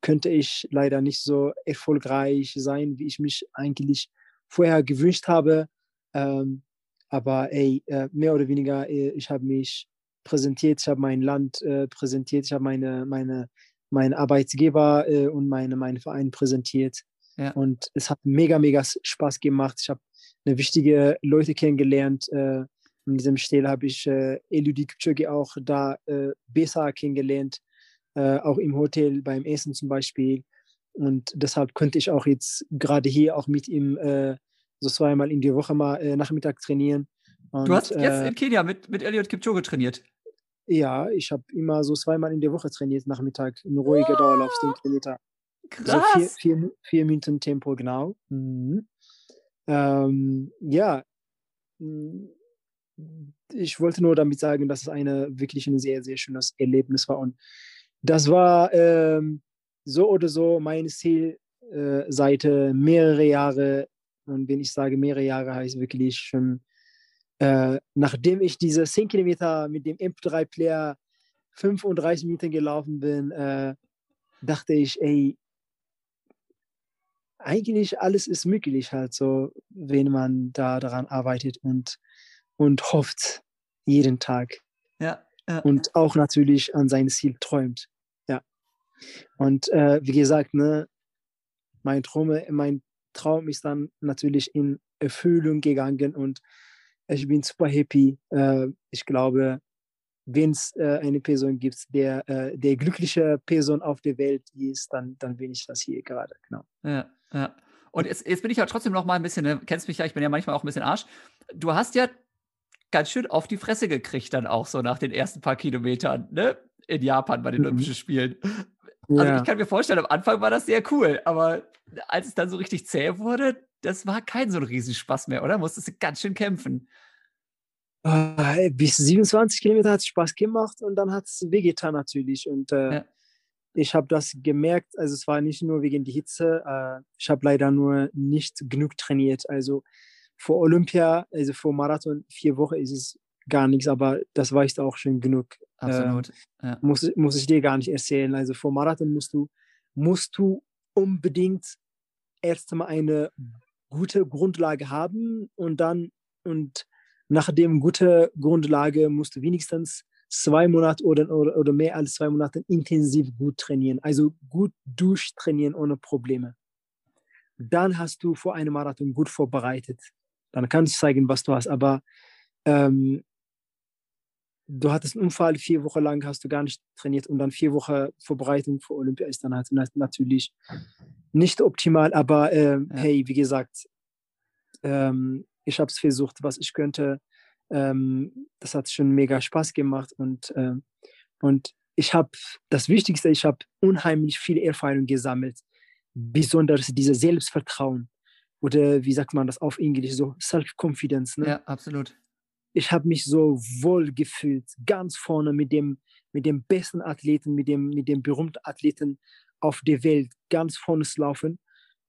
könnte ich leider nicht so erfolgreich sein, wie ich mich eigentlich vorher gewünscht habe. Ähm, aber ey, mehr oder weniger, ich habe mich präsentiert, ich habe mein Land äh, präsentiert, ich habe meine, meine, meinen Arbeitgeber äh, und meine, meinen Verein präsentiert. Ja. Und es hat mega, mega Spaß gemacht. Ich habe eine wichtige Leute kennengelernt. Äh, in diesem Stil habe ich äh, Elodie Kipchoge auch da äh, besser kennengelernt, äh, auch im Hotel beim Essen zum Beispiel. Und deshalb könnte ich auch jetzt gerade hier auch mit ihm äh, so zweimal in die Woche mal Nachmittag trainieren. Und, du hast jetzt in Kenia mit, mit Elliot Kipchoge trainiert? Ja, ich habe immer so zweimal in der Woche trainiert, Nachmittag, ein ruhiger oh, Dauerlaufstil trainiert. Krass. So vier, vier, vier, Minuten Tempo, genau. Mhm. Ähm, ja, hm, ich wollte nur damit sagen, dass es eine wirklich ein sehr, sehr schönes Erlebnis war. Und das war ähm, so oder so mein Ziel äh, seit äh, mehrere Jahre. Und wenn ich sage mehrere Jahre, heißt wirklich schon äh, nachdem ich diese 10 Kilometer mit dem MP3-Player 35 Minuten gelaufen bin, äh, dachte ich, ey, eigentlich alles ist möglich halt so, wenn man da daran arbeitet und, und hofft jeden Tag. Ja, ja. Und auch natürlich an sein Ziel träumt. Ja. Und äh, wie gesagt, ne, mein, Traum, mein Traum ist dann natürlich in Erfüllung gegangen und ich bin super happy. Äh, ich glaube, wenn es äh, eine Person gibt, der äh, der glückliche Person auf der Welt ist, dann, dann bin ich das hier gerade. Genau. Ja, ja. Und jetzt, jetzt bin ich ja trotzdem noch mal ein bisschen, ne, kennst mich ja, ich bin ja manchmal auch ein bisschen Arsch. Du hast ja ganz schön auf die Fresse gekriegt dann auch so nach den ersten paar Kilometern, ne? In Japan bei den mhm. Olympischen Spielen. Also ja. ich kann mir vorstellen, am Anfang war das sehr cool, aber als es dann so richtig zäh wurde, das war kein so ein Riesenspaß mehr, oder? Musstest du ganz schön kämpfen. Äh, bis 27 Kilometer hat es Spaß gemacht und dann hat es wehgetan natürlich. Und äh, ja. ich habe das gemerkt, also es war nicht nur wegen der Hitze, äh, ich habe leider nur nicht genug trainiert. Also vor Olympia, also vor Marathon, vier Wochen ist es gar nichts, aber das weißt auch schon genug. Absolut. Äh, ja. muss, muss ich dir gar nicht erzählen. Also vor Marathon musst du, musst du unbedingt erst mal eine gute Grundlage haben und dann und nach dem gute Grundlage musst du wenigstens zwei Monate oder, oder, oder mehr als zwei Monate intensiv gut trainieren, also gut durchtrainieren ohne Probleme. Dann hast du vor einem Marathon gut vorbereitet. Dann kannst du zeigen, was du hast. Aber ähm, du hattest einen Unfall, vier Wochen lang hast du gar nicht trainiert und dann vier Wochen Vorbereitung für Olympia ist dann halt natürlich nicht optimal. Aber äh, ja. hey, wie gesagt, ähm, ich habe es versucht, was ich könnte. Ähm, das hat schon mega Spaß gemacht und, äh, und ich habe das Wichtigste, ich habe unheimlich viel Erfahrung gesammelt, besonders dieses Selbstvertrauen oder wie sagt man das auf Englisch, so Self-Confidence. Ne? Ja, absolut. Ich habe mich so wohl gefühlt, ganz vorne mit dem, mit dem besten Athleten, mit dem, mit dem berühmten Athleten auf der Welt, ganz vorne zu laufen.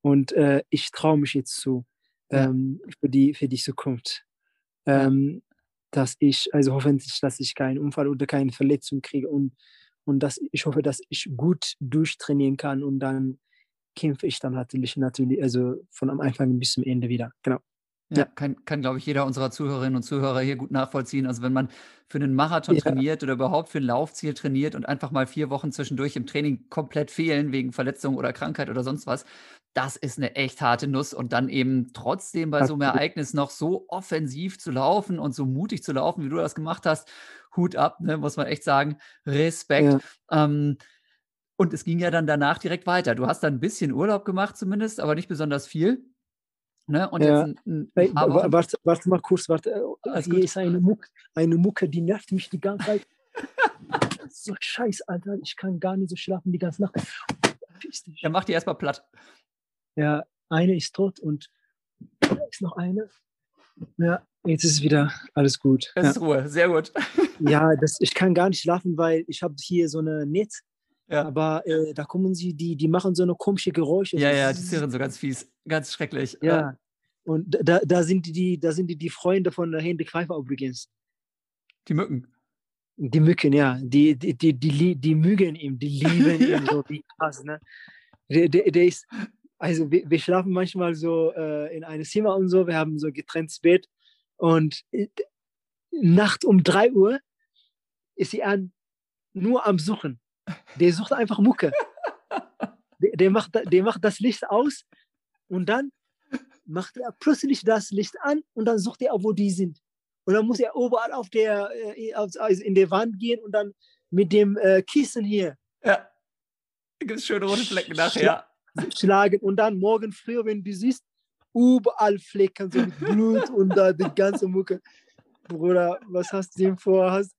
Und äh, ich traue mich jetzt zu ähm, für, die, für die Zukunft. Ähm, dass ich, also hoffentlich, dass ich keinen Unfall oder keine Verletzung kriege und, und dass ich hoffe, dass ich gut durchtrainieren kann und dann kämpfe ich dann natürlich, natürlich, also von am Anfang bis zum Ende wieder. Genau. Ja, kann, kann glaube ich, jeder unserer Zuhörerinnen und Zuhörer hier gut nachvollziehen. Also wenn man für einen Marathon ja. trainiert oder überhaupt für ein Laufziel trainiert und einfach mal vier Wochen zwischendurch im Training komplett fehlen wegen Verletzung oder Krankheit oder sonst was, das ist eine echt harte Nuss. Und dann eben trotzdem bei so einem Ereignis noch so offensiv zu laufen und so mutig zu laufen, wie du das gemacht hast, Hut ab, ne, muss man echt sagen. Respekt. Ja. Ähm, und es ging ja dann danach direkt weiter. Du hast dann ein bisschen Urlaub gemacht zumindest, aber nicht besonders viel. Ne? Und ja. jetzt ein, ein warte, warte, mal kurz, warte. Alles Hier ist eine Mucke, eine Mucke, die nervt mich die ganze Zeit. so scheiß, Alter. Ich kann gar nicht so schlafen die ganze Nacht. Ja, mach die erstmal platt. Ja, eine ist tot und da ist noch eine. Ja, jetzt ist wieder alles gut. Es ja. ist Ruhe, sehr gut. Ja, das, ich kann gar nicht schlafen, weil ich habe hier so eine Netz ja. Aber äh, da kommen sie, die, die machen so eine komische Geräusche. Ja, ja, die sind so ganz fies, ganz schrecklich. Ja. Und da, da sind die, da sind die, die Freunde von Henrik Pfeiffer übrigens. Die Mücken. Die Mücken, ja. Die, die, die, die, die mögen ihn, die lieben ihn so wie krass, ne? Der, der, der ist, also wir, wir, schlafen manchmal so äh, in einem Zimmer und so, wir haben so getrenntes Bett und äh, Nacht um 3 Uhr ist sie an, nur am Suchen. Der sucht einfach Mucke. Der, der, macht, der macht das Licht aus und dann macht er plötzlich das Licht an und dann sucht er, wo die sind. Und dann muss er überall auf der, äh, also in der Wand gehen und dann mit dem äh, Kissen hier. Ja. Gibt es schöne rote Flecken nachher. Schlagen und dann morgen früh, wenn du siehst, überall Flecken, so mit Blut und da die ganze Mucke. Bruder, was hast du denn vor? Hast,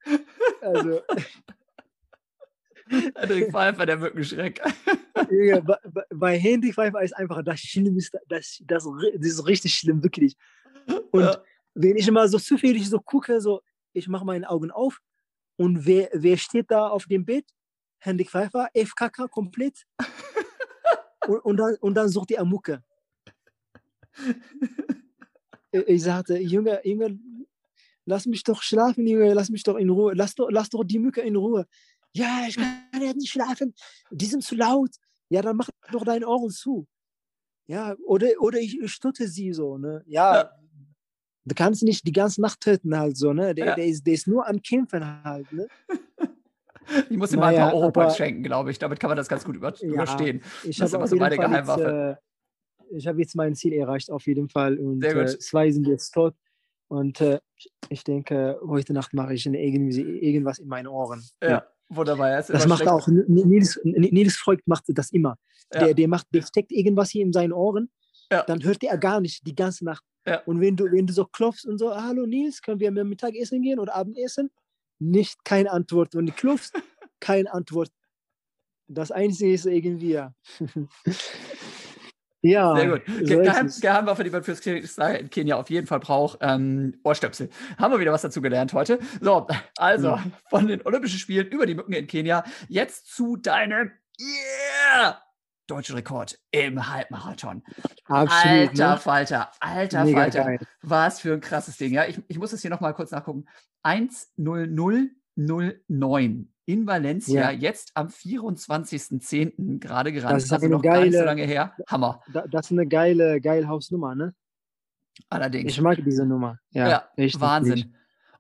also, Hendrik Pfeiffer, der Mückenschreck. ja, bei, bei Hendrik Pfeiffer ist einfach das Schlimmste, das, das, das ist richtig schlimm, wirklich. Und ja. wenn ich immer so zufällig so gucke, so, ich mache meine Augen auf und wer, wer steht da auf dem Bett? Hendrik Pfeiffer, FKK komplett. und, und, dann, und dann sucht die Amuke. Ich sagte, Junge, Junge, lass mich doch schlafen, Junge, lass mich doch in Ruhe, lass doch, lass doch die Mücke in Ruhe ja, ich kann ja nicht schlafen, die sind zu laut. Ja, dann mach doch deine Ohren zu. Ja, oder, oder ich, ich stutte sie so, ne? Ja, ja, du kannst nicht die ganze Nacht töten halt so, ne? Der, ja. der, ist, der ist nur am Kämpfen halt, ne? Ich muss ihm naja, mal ein paar Europoints schenken, glaube ich. Damit kann man das ganz gut über, ja, überstehen. Ich das ist immer so meine Geheimwaffe. Jetzt, äh, ich habe jetzt mein Ziel erreicht, auf jeden Fall. Und. Äh, zwei sind jetzt tot. Und äh, ich denke, heute Nacht mache ich irgendwas in meinen Ohren. Ja. Wunderbar. Das, das macht auch Nils, Nils Freud macht das immer. Ja. Der, der macht, der steckt irgendwas hier in seinen Ohren, ja. dann hört er gar nicht die ganze Nacht. Ja. Und wenn du, wenn du so klopfst und so, hallo Nils, können wir mit Mittagessen gehen oder Abendessen? Nicht, keine Antwort. Wenn du klopfst, keine Antwort. das Einzige ist irgendwie, ja. ja. Sehr gut. So Geheim, Geheimwaffe, die man fürs in Kenia auf jeden Fall braucht. Ähm, Ohrstöpsel. Haben wir wieder was dazu gelernt heute. So, also ja. von den Olympischen Spielen über die Mücken in Kenia jetzt zu deinem Yeah! deutschen Rekord im Halbmarathon. Absolut, alter ne? Falter, alter Mega Falter. Geil. Was für ein krasses Ding. Ja, ich, ich muss es hier nochmal kurz nachgucken. 1.0009 in Valencia, ja. jetzt am 24.10. gerade gerannt. Das ist also noch geile, gar nicht so lange her. Hammer. Das ist eine geile, geile Hausnummer, ne? Allerdings. Ich mag diese Nummer. Ja, ja Wahnsinn. Nicht.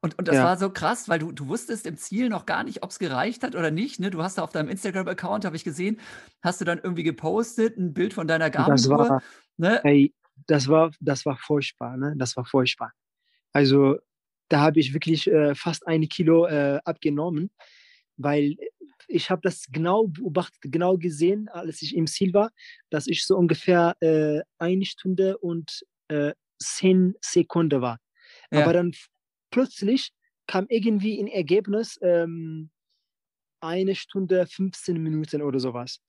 Und, und das ja. war so krass, weil du, du wusstest im Ziel noch gar nicht, ob es gereicht hat oder nicht. Ne? Du hast da auf deinem Instagram-Account, habe ich gesehen, hast du dann irgendwie gepostet, ein Bild von deiner Garmin-Uhr. Ne? Ey, das war, das war furchtbar, ne? Das war furchtbar. Also da habe ich wirklich äh, fast ein Kilo äh, abgenommen, weil ich habe das genau beobachtet, genau gesehen, als ich im Ziel war, dass ich so ungefähr äh, eine Stunde und äh, zehn Sekunden war. Ja. Aber dann plötzlich kam irgendwie ein Ergebnis ähm, eine Stunde 15 Minuten oder sowas.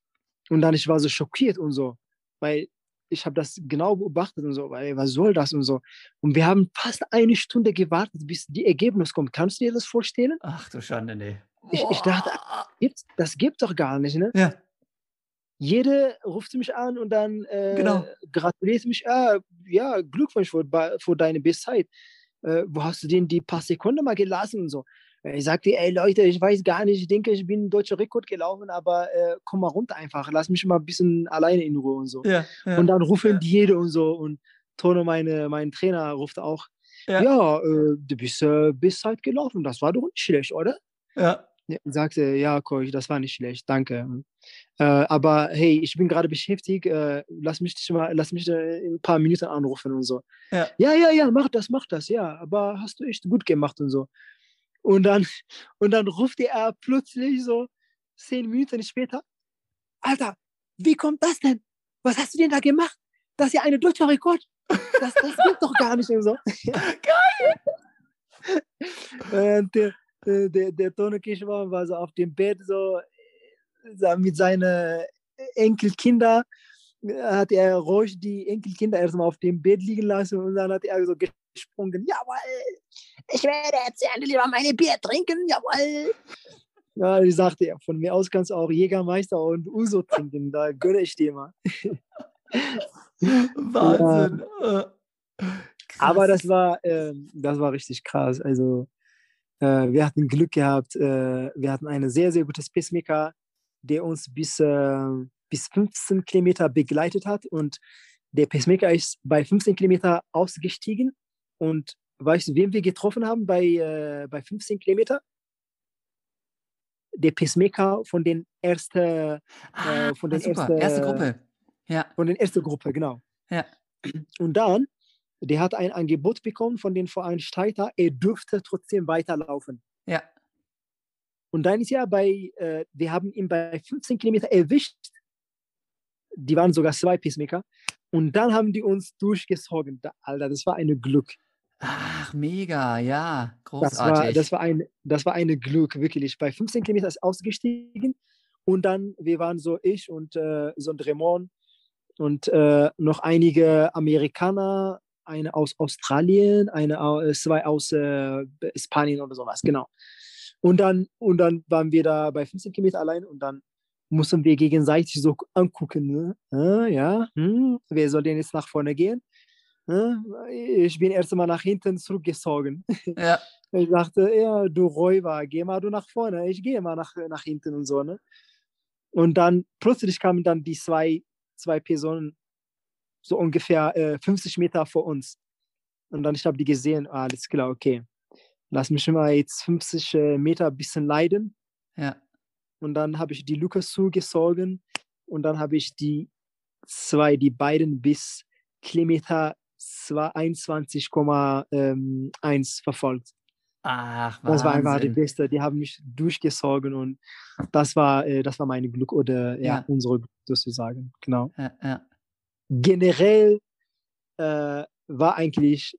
Und dann ich war so schockiert und so, weil ich habe das genau beobachtet und so, weil was soll das und so. Und wir haben fast eine Stunde gewartet, bis die Ergebnis kommt. Kannst du dir das vorstellen? Ach du Schande, nee. Ich, ich dachte, das gibt doch gar nicht, ne? Ja. Jede ruft mich an und dann äh, genau. gratuliert mich, ah, ja, Glückwunsch für, für deine Bestzeit äh, wo hast du denn die paar Sekunden mal gelassen und so. Ich sagte, ey Leute, ich weiß gar nicht, ich denke, ich bin deutscher Rekord gelaufen, aber äh, komm mal runter einfach, lass mich mal ein bisschen alleine in Ruhe und so. Ja, ja, und dann rufen ja. die jede und so und Tono, meine, mein Trainer, ruft auch, ja, äh, du bist, äh, bist halt gelaufen, das war doch nicht schlecht, oder? Ja. Sagte, ja, Coach, das war nicht schlecht, danke. Äh, aber hey, ich bin gerade beschäftigt, äh, lass mich mal, lass mich äh, in ein paar Minuten anrufen und so. Ja. ja, ja, ja, mach das, mach das, ja, aber hast du echt gut gemacht und so. Und dann, und dann ruft er plötzlich so zehn Minuten später, Alter, wie kommt das denn? Was hast du denn da gemacht? Das ist ja eine deutsche Rekord. Das, das geht doch gar nicht und so. Geil! Und der, äh, der, der Tone Kischmann war so auf dem Bett so, so mit seinen Enkelkinder hat er ruhig die Enkelkinder erstmal auf dem Bett liegen lassen und dann hat er so gesprungen, jawohl, ich werde jetzt lieber meine Bier trinken, jawohl. Ja, ich sagte, ja, von mir aus kannst du auch Jägermeister und Uso trinken, da gönne ich dir mal. Wahnsinn. Ja. Aber das war, äh, das war richtig krass. Also äh, wir hatten Glück gehabt. Äh, wir hatten einen sehr, sehr guten Pacemaker, der uns bis, äh, bis 15 Kilometer begleitet hat. Und der Pacemaker ist bei 15 Kilometer ausgestiegen. Und weißt du, wen wir getroffen haben bei, äh, bei 15 Kilometer? Der Pacemaker von den ersten, äh, ah, von den ersten, erste Gruppe. Ja. Von den ersten Gruppe, genau. Ja. Und dann der hat ein Angebot bekommen von den Veranstalter, er dürfte trotzdem weiterlaufen. Ja. Und dann ist ja bei, äh, wir haben ihn bei 15 Kilometer erwischt. Die waren sogar zwei Pacemaker. Und dann haben die uns durchgesogen. Alter, das war ein Glück. Ach, mega, ja, großartig. Das war, das war, ein, das war eine Glück, wirklich. Bei 15 Kilometern ist ausgestiegen und dann, wir waren so ich und äh, so ein Dremon und äh, noch einige Amerikaner, eine aus Australien, eine äh, zwei aus äh, Spanien oder sowas, genau. Und dann, und dann waren wir da bei 15 Kilometer allein und dann mussten wir gegenseitig so angucken. Ne? Äh, ja, hm, wer soll denn jetzt nach vorne gehen? Äh, ich bin erst mal nach hinten zurückgezogen. Ja. Ich dachte, ja, du Räuber, geh mal du nach vorne, ich gehe mal nach, nach hinten und so. Ne? Und dann plötzlich kamen dann die zwei, zwei Personen so ungefähr äh, 50 Meter vor uns. Und dann ich habe die gesehen, ah, alles klar, okay. Lass mich mal jetzt 50 äh, Meter ein bisschen leiden. Ja. Und dann habe ich die Lücke zugezogen und dann habe ich die zwei, die beiden bis Kilometer 21,1 ähm, verfolgt. Ach, Wahnsinn. Das war einfach die Beste. Die haben mich durchgesogen und das war, äh, das war mein Glück oder ja, ja. unsere Glück sozusagen. Genau. Ja, ja generell äh, war eigentlich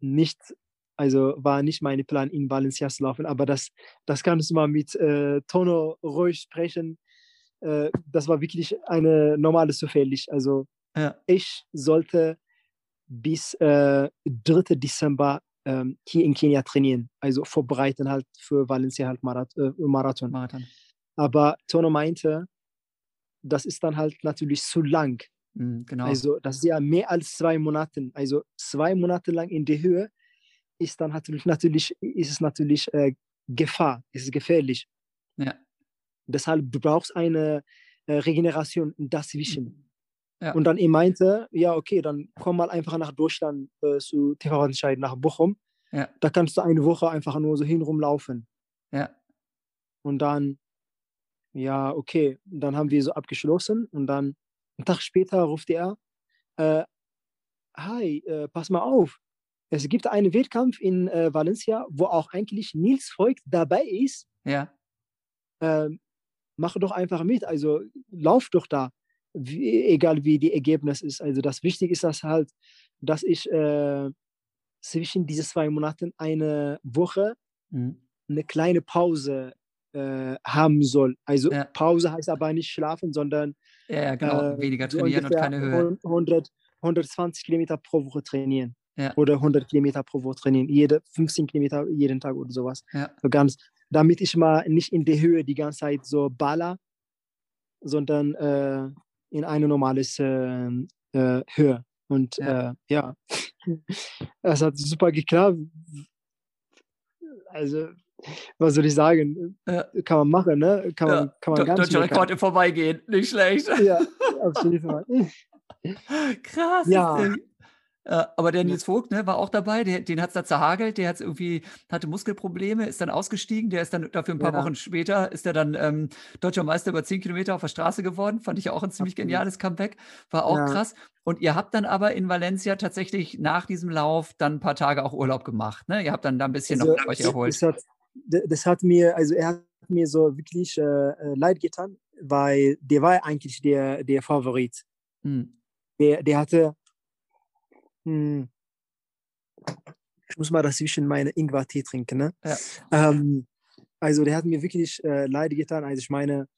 nicht, also war nicht mein Plan, in Valencia zu laufen, aber das, das kannst du mal mit äh, Tono ruhig sprechen. äh, das war wirklich eine normale zufällig. Also ja. ich sollte bis äh, 3. Dezember ähm, hier in Kenia trainieren, also vorbereiten halt für Valencia halt Marath äh, Marathon. Marathon. Aber Tono meinte, das ist dann halt natürlich zu lang. Mhm, genau. Also das ist ja mehr als zwei Monate. Also zwei Monate lang in der Höhe ist dann natürlich, natürlich ist es natürlich äh, Gefahr, ist es gefährlich. Ja. Deshalb du brauchst eine äh, Regeneration dazwischen. Ja. Und dann er meinte, ja, okay, dann komm mal einfach nach Deutschland äh, zu TV-Entscheid nach Bochum. Ja. Da kannst du eine Woche einfach nur so hinrum laufen. Ja. Und dann, ja, okay, dann haben wir so abgeschlossen und dann einen Tag später ruft er, äh, hi, äh, pass mal auf, es gibt einen Wettkampf in äh, Valencia, wo auch eigentlich Nils Voigt dabei ist. Ja. Ähm, mach doch einfach mit, also lauf doch da, wie, egal wie die Ergebnis ist. Also das Wichtige ist das halt, dass ich äh, zwischen diesen zwei Monaten eine Woche mhm. eine kleine Pause äh, haben soll. Also ja. Pause heißt aber nicht schlafen, sondern ja, genau, äh, weniger trainieren so und keine Höhe. 100, 120 Kilometer pro Woche trainieren. Ja. Oder 100 Kilometer pro Woche trainieren. Jede 15 Kilometer jeden Tag oder sowas. So ganz, damit ich mal nicht in der Höhe die ganze Zeit so baller, sondern äh, in eine normale ähm, äh, Höhe. Und ja, äh, ja. es hat super geklappt. Also, was soll ich sagen? Ja. Kann man machen, ne? Kann man, ja. kann man ganz Deutscher Rekord im Vorbeigehen, nicht schlecht. Ja, absolut. Krass. Ja. Aber der Nils Vogt ne, war auch dabei, der, den hat es da zerhagelt, der hat irgendwie, hatte Muskelprobleme, ist dann ausgestiegen, der ist dann dafür ein paar ja. Wochen später, ist er dann ähm, deutscher Meister über 10 Kilometer auf der Straße geworden. Fand ich auch ein ziemlich geniales Comeback, war auch ja. krass. Und ihr habt dann aber in Valencia tatsächlich nach diesem Lauf dann ein paar Tage auch Urlaub gemacht. Ne? Ihr habt dann da ein bisschen also, noch euch erholt. Das hat, das hat, mir, also er hat mir so wirklich äh, äh, leid getan, weil der war eigentlich der, der Favorit. Hm. Der, der hatte hm. Ich muss mal dazwischen meine Ingwer-Tee trinken. Ne? Ja. Ähm, also der hat mir wirklich äh, leid getan. Also ich meine,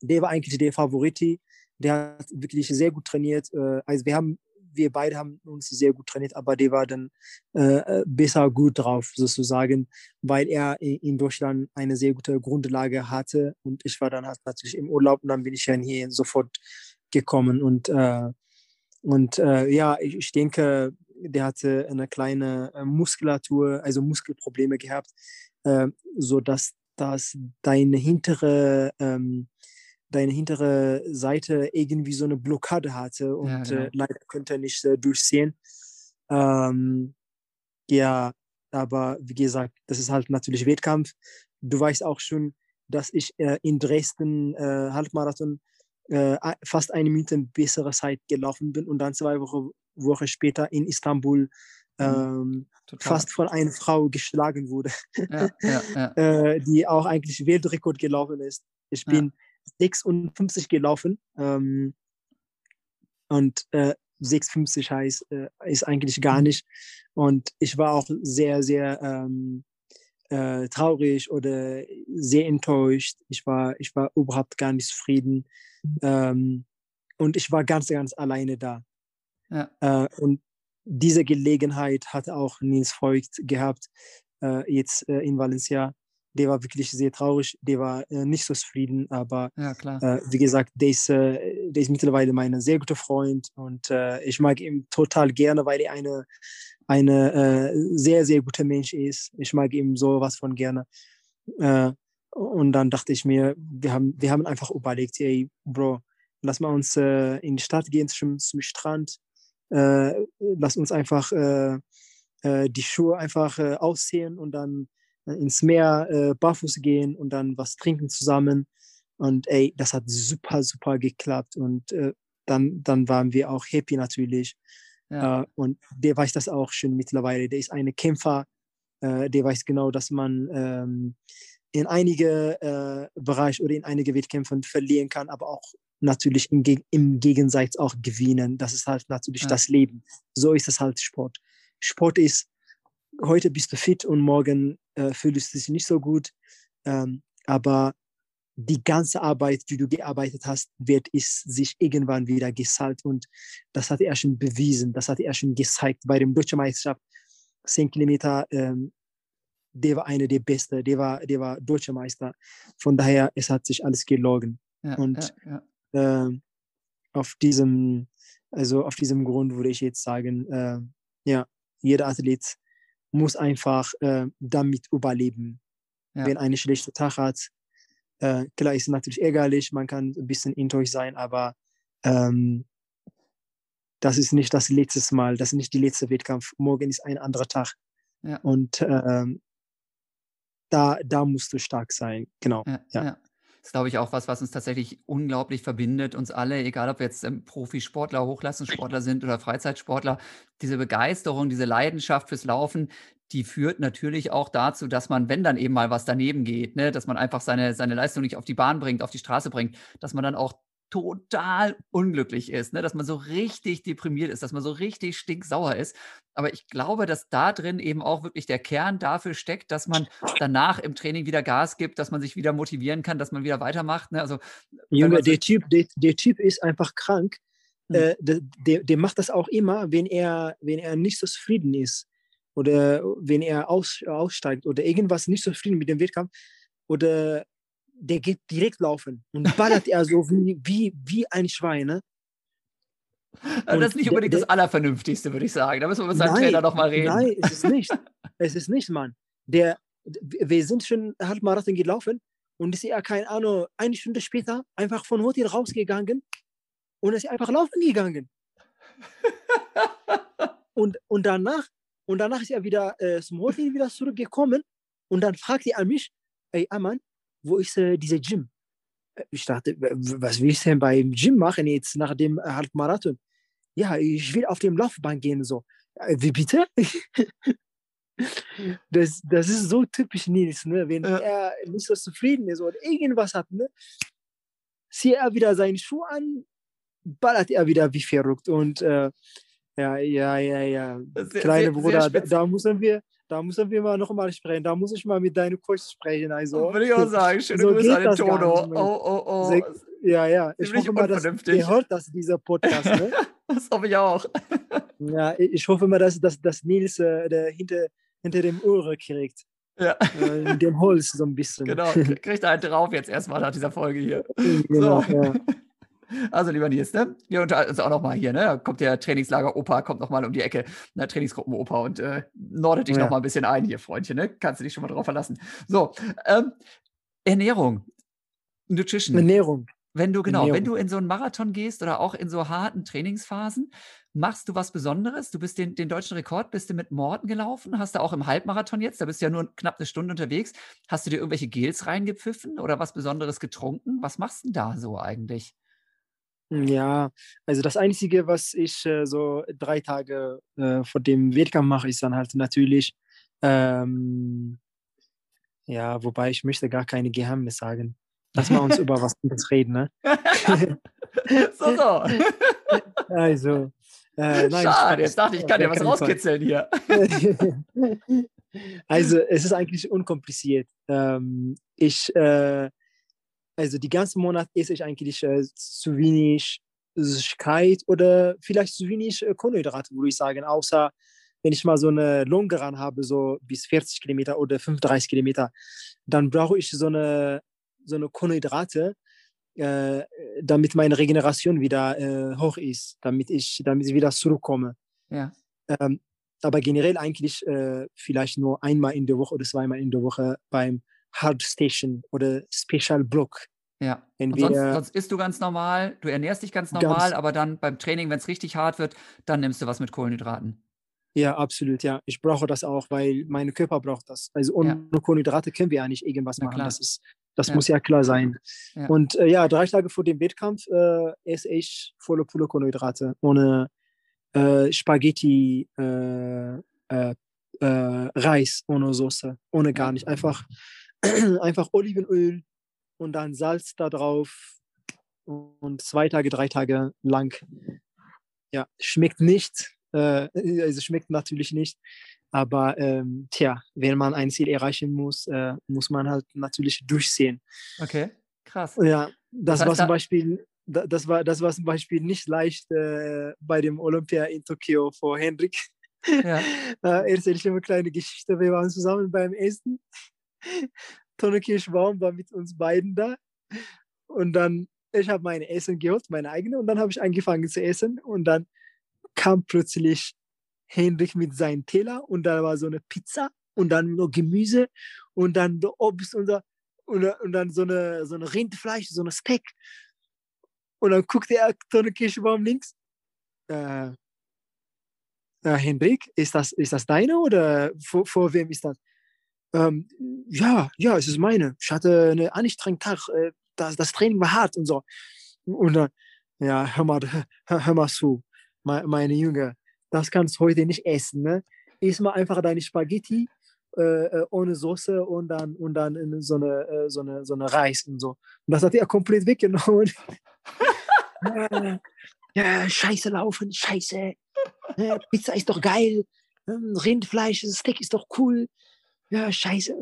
der war eigentlich der Favorit. Der hat wirklich sehr gut trainiert. Äh, also wir haben, wir beide haben uns sehr gut trainiert, aber der war dann äh, besser gut drauf sozusagen, weil er in Deutschland eine sehr gute Grundlage hatte und ich war dann halt natürlich im Urlaub und dann bin ich dann hier sofort gekommen und äh, und äh, ja, ich, ich, denke, der hatte eine kleine äh, Muskulatur, also Muskelprobleme gehabt, äh, sodass dass deine hintere, ähm, deine hintere Seite irgendwie so eine Blockade hatte und ja, genau. äh, leider konnte er nicht äh, durchsehen. Ähm, ja, aber wie gesagt, das ist halt natürlich Wettkampf. Du weißt auch schon, dass ich äh, in Dresden äh, Halbmarathon äh, fast eine Minute bessere Zeit gelaufen bin und dann zwei Wochen Woche später in Istanbul mhm. ähm, fast von einer Frau geschlagen wurde, ja, ja, ja. äh, die auch eigentlich Weltrekord gelaufen ist. Ich bin 56 gelaufen ähm, und äh, 650 heißt, äh, ist eigentlich gar mhm. nicht. Und ich war auch sehr, sehr ähm, äh, traurig oder sehr enttäuscht. Ich war, ich war überhaupt gar nicht zufrieden. Ähm, und ich war ganz, ganz alleine da. Ja. Äh, und diese Gelegenheit hat auch Nils Voigt gehabt, äh, jetzt äh, in Valencia. Der war wirklich sehr traurig, der war äh, nicht so zufrieden, aber ja, äh, wie gesagt, der ist, äh, der ist mittlerweile mein sehr guter Freund und ich mag ihn total gerne, weil er eine, eine sehr, sehr guter Mensch ist. Ich mag ihm sowas von gerne. Und dann dachte ich mir, wir haben, wir haben einfach überlegt, ey, Bro, lass mal uns äh, in die Stadt gehen, zum, zum Strand. Äh, lass uns einfach äh, äh die Schuhe einfach äh, ausziehen und dann äh, ins Meer barfuß gehen und dann was trinken zusammen. Und ey, das hat super, super geklappt. Und dann, dann waren wir auch happy natürlich. Ja. und der weiß das auch schon mittlerweile. Der ist ein Kämpfer. der weiß genau, dass man ähm, in einige äh, Bereiche oder in einige Wettkämpfen verlieren kann, aber auch natürlich im, im Gegensatz auch gewinnen. Das ist halt natürlich ja. das Leben. So ist es halt Sport. Sport ist, heute bist du fit und morgen äh, fühlst du dich nicht so gut. Ähm, aber die ganze Arbeit, die du gearbeitet hast, wird es sich irgendwann wieder gezahlt. Und das hat er schon bewiesen, das hat er schon gezeigt. Bei dem Deutschen Meisterschaft 10 Kilometer, ähm, der war einer der Besten, der war, der war Deutscher Meister. Von daher, es hat sich alles gelogen. Ja, und ja, ja. Äh, auf diesem, also auf diesem Grund würde ich jetzt sagen, äh, ja, jeder Athlet muss einfach äh, damit überleben. Wenn einen schlechten Tag hat, äh, klar ist natürlich ärgerlich, man kann ein bisschen enttäuscht sein, aber ähm, das ist nicht das letzte Mal, das ist nicht der letzte Wettkampf. Morgen ist ein anderer Tag. Ja. Und ähm, da, da musst du stark sein. Genau. Ja, ja. Ist, glaube ich, auch was, was uns tatsächlich unglaublich verbindet, uns alle, egal ob wir jetzt ähm, Profisportler, Hochleistungssportler sind oder Freizeitsportler. Diese Begeisterung, diese Leidenschaft fürs Laufen, die führt natürlich auch dazu, dass man, wenn dann eben mal was daneben geht, ne, dass man einfach seine, seine Leistung nicht auf die Bahn bringt, auf die Straße bringt, dass man dann auch total unglücklich ist, ne? dass man so richtig deprimiert ist, dass man so richtig stinksauer ist. Aber ich glaube, dass da drin eben auch wirklich der Kern dafür steckt, dass man danach im Training wieder Gas gibt, dass man sich wieder motivieren kann, dass man wieder weitermacht. Ne? Also, Junge, der typ, der, der typ ist einfach krank. Hm. Äh, der, der, macht das auch immer, wenn er, wenn er nicht so zufrieden ist oder wenn er aus, aussteigt oder irgendwas nicht so zufrieden mit dem Wettkampf oder der geht direkt laufen und ballert er so wie, wie, wie ein Schwein. Ne? Also das ist nicht unbedingt der, das Allervernünftigste, würde ich sagen. Da müssen wir mit seinem nein, Trainer nochmal reden. Nein, es ist nicht. es ist nicht, Mann. Der, wir sind schon Halbmarathon gelaufen und ist ja, keine Ahnung, eine Stunde später einfach von Hotel rausgegangen und ist einfach laufen gegangen. und, und, danach, und danach ist er wieder äh, zum Hotel wieder zurückgekommen und dann fragt er mich, ey Aman, wo ist äh, dieser Gym? Äh, ich dachte, was willst du denn beim Gym machen jetzt nach dem äh, Halbmarathon? Ja, ich will auf dem Laufbahn gehen. So, äh, wie bitte? das, das ist so typisch Nils, ne? wenn ja. er nicht so zufrieden ist oder irgendwas hat, ne? zieht er wieder seine Schuhe an, ballert er wieder wie verrückt. Und äh, ja, ja, ja, ja. Sehr, Kleine sehr, Bruder, da, da müssen wir, da müssen wir mal nochmal sprechen. Da muss ich mal mit deinem Coach sprechen. Also, Würde ich auch sagen. Schöne so Grüße an den Tono. Oh, oh, oh. Ja, ja. Ich hoffe mal, dass ihr hört das, dieser Podcast. Ne? das hoffe ich auch. ja, ich hoffe mal, dass, dass, dass Nils äh, hinter, hinter dem Ohr kriegt. Ja. Äh, mit dem Holz so ein bisschen. Genau, kriegt er einen drauf jetzt erstmal nach dieser Folge hier. Genau, so. ja. Also, lieber Nils, ne? Wir unterhalten uns auch nochmal hier, ne? Da kommt der Trainingslager Opa, kommt nochmal um die Ecke, ne? Trainingsgruppen Opa und äh, nordet dich ja. nochmal ein bisschen ein hier, Freundchen, ne? Kannst du dich schon mal drauf verlassen. So, ähm, Ernährung, Nutrition. Ernährung. Wenn du, genau, Ernährung. wenn du in so einen Marathon gehst oder auch in so harten Trainingsphasen, machst du was Besonderes? Du bist den, den deutschen Rekord, bist du mit Morten gelaufen? Hast du auch im Halbmarathon jetzt, da bist du ja nur knapp eine Stunde unterwegs. Hast du dir irgendwelche Gels reingepfiffen oder was Besonderes getrunken? Was machst du denn da so eigentlich? Ja, also das Einzige, was ich äh, so drei Tage äh, vor dem Wettkampf mache, ist dann halt natürlich, ähm, ja, wobei ich möchte gar keine Geheimnisse sagen. Lass mal uns über was anderes reden, ne? so, so. Also, äh, nein, Schade, jetzt dachte ich, ich kann dir was rauskitzeln hier. also, es ist eigentlich unkompliziert. Ähm, ich äh, also die ganzen Monat esse ich eigentlich äh, zu wenig Süßigkeit oder vielleicht zu wenig äh, Kohlenhydrate, würde ich sagen. Außer wenn ich mal so eine Long Run habe, so bis 40 Kilometer oder 35 Kilometer, dann brauche ich so eine, so eine Kohlenhydrate, äh, damit meine Regeneration wieder äh, hoch ist, damit ich, damit ich wieder zurückkomme. Ja. Ähm, aber generell eigentlich äh, vielleicht nur einmal in der Woche oder zweimal in der Woche beim Hard Station oder Special Block. Ja. Sonst, sonst isst du ganz normal, du ernährst dich ganz normal, ganz aber dann beim Training, wenn es richtig hart wird, dann nimmst du was mit Kohlenhydraten. Ja, absolut, ja. Ich brauche das auch, weil mein Körper braucht das. Also ohne ja. Kohlenhydrate können wir ja nicht irgendwas machen. Das, ist, das ja. muss ja klar sein. Ja. Und äh, ja, drei Tage vor dem Wettkampf äh, esse ich volle Pulle Kohlenhydrate. Ohne äh, Spaghetti, äh, äh, äh, Reis, ohne Soße, ohne gar nicht. Einfach, einfach Olivenöl, und dann Salz da drauf und zwei Tage, drei Tage lang. Ja, schmeckt nicht. Äh, also schmeckt natürlich nicht. Aber ähm, tja, wenn man ein Ziel erreichen muss, äh, muss man halt natürlich durchsehen. Okay. Krass. Ja, das, das heißt, war zum Beispiel, das war, das war zum Beispiel nicht leicht äh, bei dem Olympia in Tokio vor Hendrik. Ja. äh, erzähle ich eine kleine Geschichte. Wir waren zusammen beim Essen. Tonne Kirschbaum war mit uns beiden da. Und dann, ich habe mein Essen geholt, meine eigene, und dann habe ich angefangen zu essen. Und dann kam plötzlich Hendrik mit seinem Teller und da war so eine Pizza und dann noch Gemüse und dann Obst und, und, und dann so eine, so eine Rindfleisch, so eine Steak. Und dann guckte er Tonne Kirschbaum links. Äh, äh, Hendrik, ist das, ist das deine oder vor, vor wem ist das? Ähm, ja, ja, es ist meine. Ich hatte einen anstrengenden Tag. Äh, das, das Training war hart und so. Und dann, ja, hör mal, hör, hör mal zu, meine Junge, das kannst du heute nicht essen. Ne? Iss mal einfach deine Spaghetti äh, äh, ohne Soße und dann, und dann so eine, äh, so, eine, so eine Reis und so. Und das hat er komplett weggenommen. ja, scheiße laufen, scheiße. Pizza ist doch geil. Rindfleisch, Steak ist doch cool. Ja, scheiße.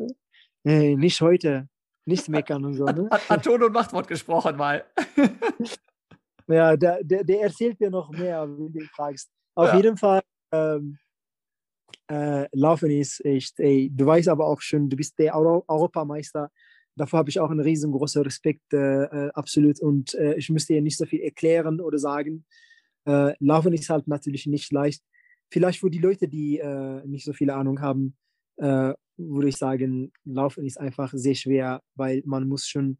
Nee, nicht heute. Nicht meckern und so. Ne? Hat, hat Ton und Machtwort gesprochen mal. ja, der, der, der erzählt dir noch mehr, wenn du ihn fragst. Auf ja. jeden Fall, ähm, äh, Laufen ist echt, ey, du weißt aber auch schon, du bist der Euro Europameister. Davor habe ich auch einen riesengroßen Respekt, äh, äh, absolut. Und äh, ich müsste dir nicht so viel erklären oder sagen. Äh, Laufen ist halt natürlich nicht leicht. Vielleicht für die Leute, die äh, nicht so viel Ahnung haben, würde ich sagen, Laufen ist einfach sehr schwer, weil man muss schon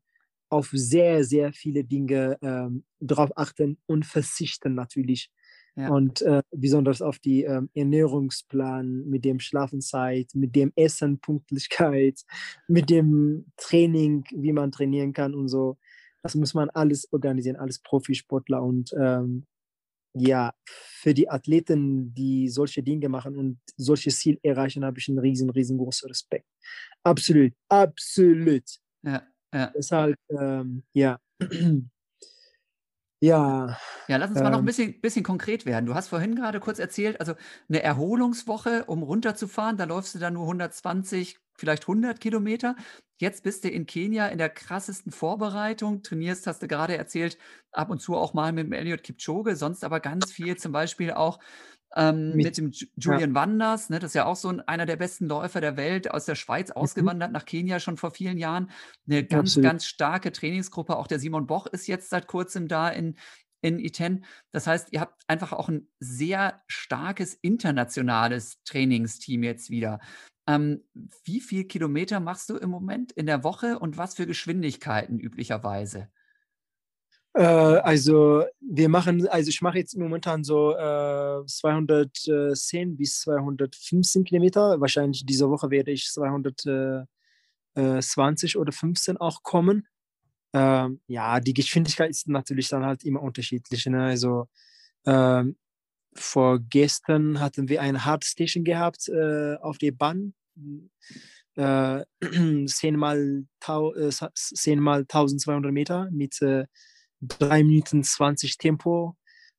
auf sehr, sehr viele Dinge ähm, drauf achten und verzichten natürlich. Ja. Und äh, besonders auf die ähm, Ernährungsplan, mit dem Schlafenszeit, mit dem Essen, Punktlichkeit, mit dem Training, wie man trainieren kann und so. Das muss man alles organisieren, alles Profisportler. Und ähm, ja, für die Athleten, die solche Dinge machen und solche Ziel erreichen, habe ich einen riesen, riesengroßen Respekt. Absolut, absolut. Ja, ja. Deshalb, ähm, ja. Ja. Ja, lass uns ähm, mal noch ein ähm. bisschen, bisschen konkret werden. Du hast vorhin gerade kurz erzählt, also eine Erholungswoche, um runterzufahren, da läufst du dann nur 120, vielleicht 100 Kilometer. Jetzt bist du in Kenia in der krassesten Vorbereitung, trainierst, hast du gerade erzählt, ab und zu auch mal mit dem Elliot Kipchoge, sonst aber ganz viel zum Beispiel auch ähm, mit, mit, dem Julian ja. Wanders, ne, das ist ja auch so ein, einer der besten Läufer der Welt, aus der Schweiz mhm. ausgewandert nach Kenia schon vor vielen Jahren. Eine ganz, Absolut. ganz starke Trainingsgruppe. Auch der Simon Boch ist jetzt seit kurzem da in, in Iten. Das heißt, ihr habt einfach auch ein sehr starkes internationales Trainingsteam jetzt wieder. Ähm, wie viel Kilometer machst du im Moment in der Woche und was für Geschwindigkeiten üblicherweise? Äh, also wir machen, also ich mache jetzt momentan so äh, 210 bis 215 Kilometer. Wahrscheinlich diese Woche werde ich 220 oder 15 auch kommen. Ähm, ja, die Geschwindigkeit ist natürlich dann halt immer unterschiedlich. Ne? Also ähm, vorgestern hatten wir ein Hardstation gehabt äh, auf der Bahn. Äh, 10 mal, tau, äh, 10 mal 1200 Meter mit äh, 3 Minuten 20 Tempo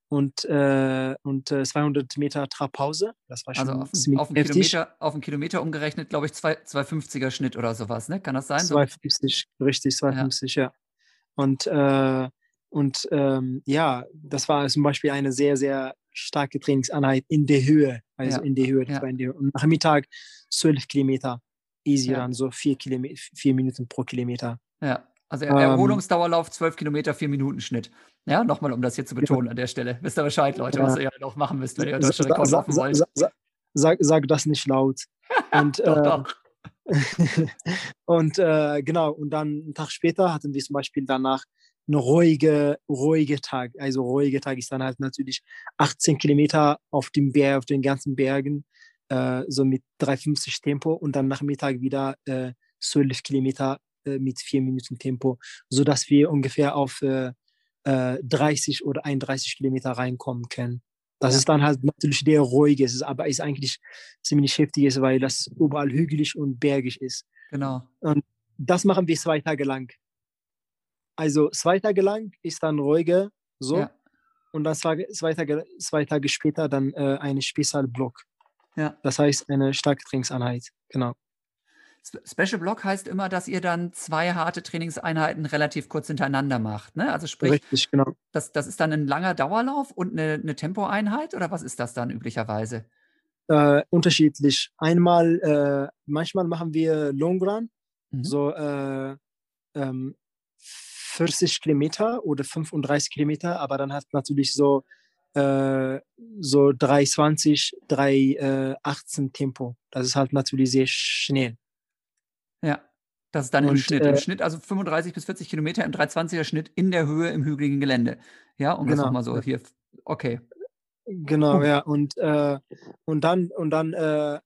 und, äh, und äh, 200 Meter Trabpause. Das war schon also auf, ziemlich auf, einen Kilometer, auf einen Kilometer umgerechnet, glaube ich, 250er Schnitt oder sowas, ne? Kann das sein? 250, so? richtig, 250, ja. ja. Und, äh, und ähm, ja, das war zum Beispiel eine sehr, sehr starke Trainingseinheit in der Höhe. Also ja. in der Höhe. Ja. In der Höhe. Und nach Mittag 12 Kilometer. Easy ja. dann, so 4 vier Minuten pro Kilometer. Ja, also ähm, Erholungsdauerlauf 12 Kilometer, 4 Minuten Schnitt. Ja, nochmal, um das hier zu betonen an der Stelle. Wisst ihr Bescheid, Leute, was ihr ja noch machen müsst, wenn ihr deutsche Rekord laufen wollt. Sag, sag, sag, das nicht laut. Und, doch, äh, doch. und äh, genau, und dann einen Tag später hatten wir zum Beispiel danach einen ruhige, ruhige Tag. Also ruhige Tag ist dann halt natürlich 18 Kilometer auf dem Berg, auf den ganzen Bergen, äh, so mit 350 Tempo und dann nach Mittag wieder äh, 12 Kilometer äh, mit vier Minuten Tempo, sodass wir ungefähr auf äh, 30 äh, oder 31 Kilometer reinkommen können. Das ja. ist dann halt natürlich der ruhige, aber ist eigentlich ziemlich heftig, weil das überall hügelig und bergig ist. Genau. Und das machen wir zwei Tage lang. Also zwei Tage lang ist dann ruhige, so. Ja. Und dann zwei, zwei, Tage, zwei Tage später dann äh, eine Spezialblock. Ja. Das heißt eine starke Trainingseinheit. Genau. Special Block heißt immer, dass ihr dann zwei harte Trainingseinheiten relativ kurz hintereinander macht. Ne? Also sprich, Richtig, genau. das, das ist dann ein langer Dauerlauf und eine, eine Tempoeinheit oder was ist das dann üblicherweise? Äh, unterschiedlich. Einmal, äh, manchmal machen wir Long Run, mhm. so äh, ähm, 40 Kilometer oder 35 Kilometer, aber dann hat natürlich so äh, so 320, 318 Tempo. Das ist halt natürlich sehr schnell. Ja, das ist dann und, im Schnitt. Im äh, Schnitt, also 35 bis 40 Kilometer im 320er Schnitt in der Höhe im hügeligen Gelände. Ja, und genau. das nochmal so hier. Okay. Genau, ja. Und, äh, und dann, und dann äh,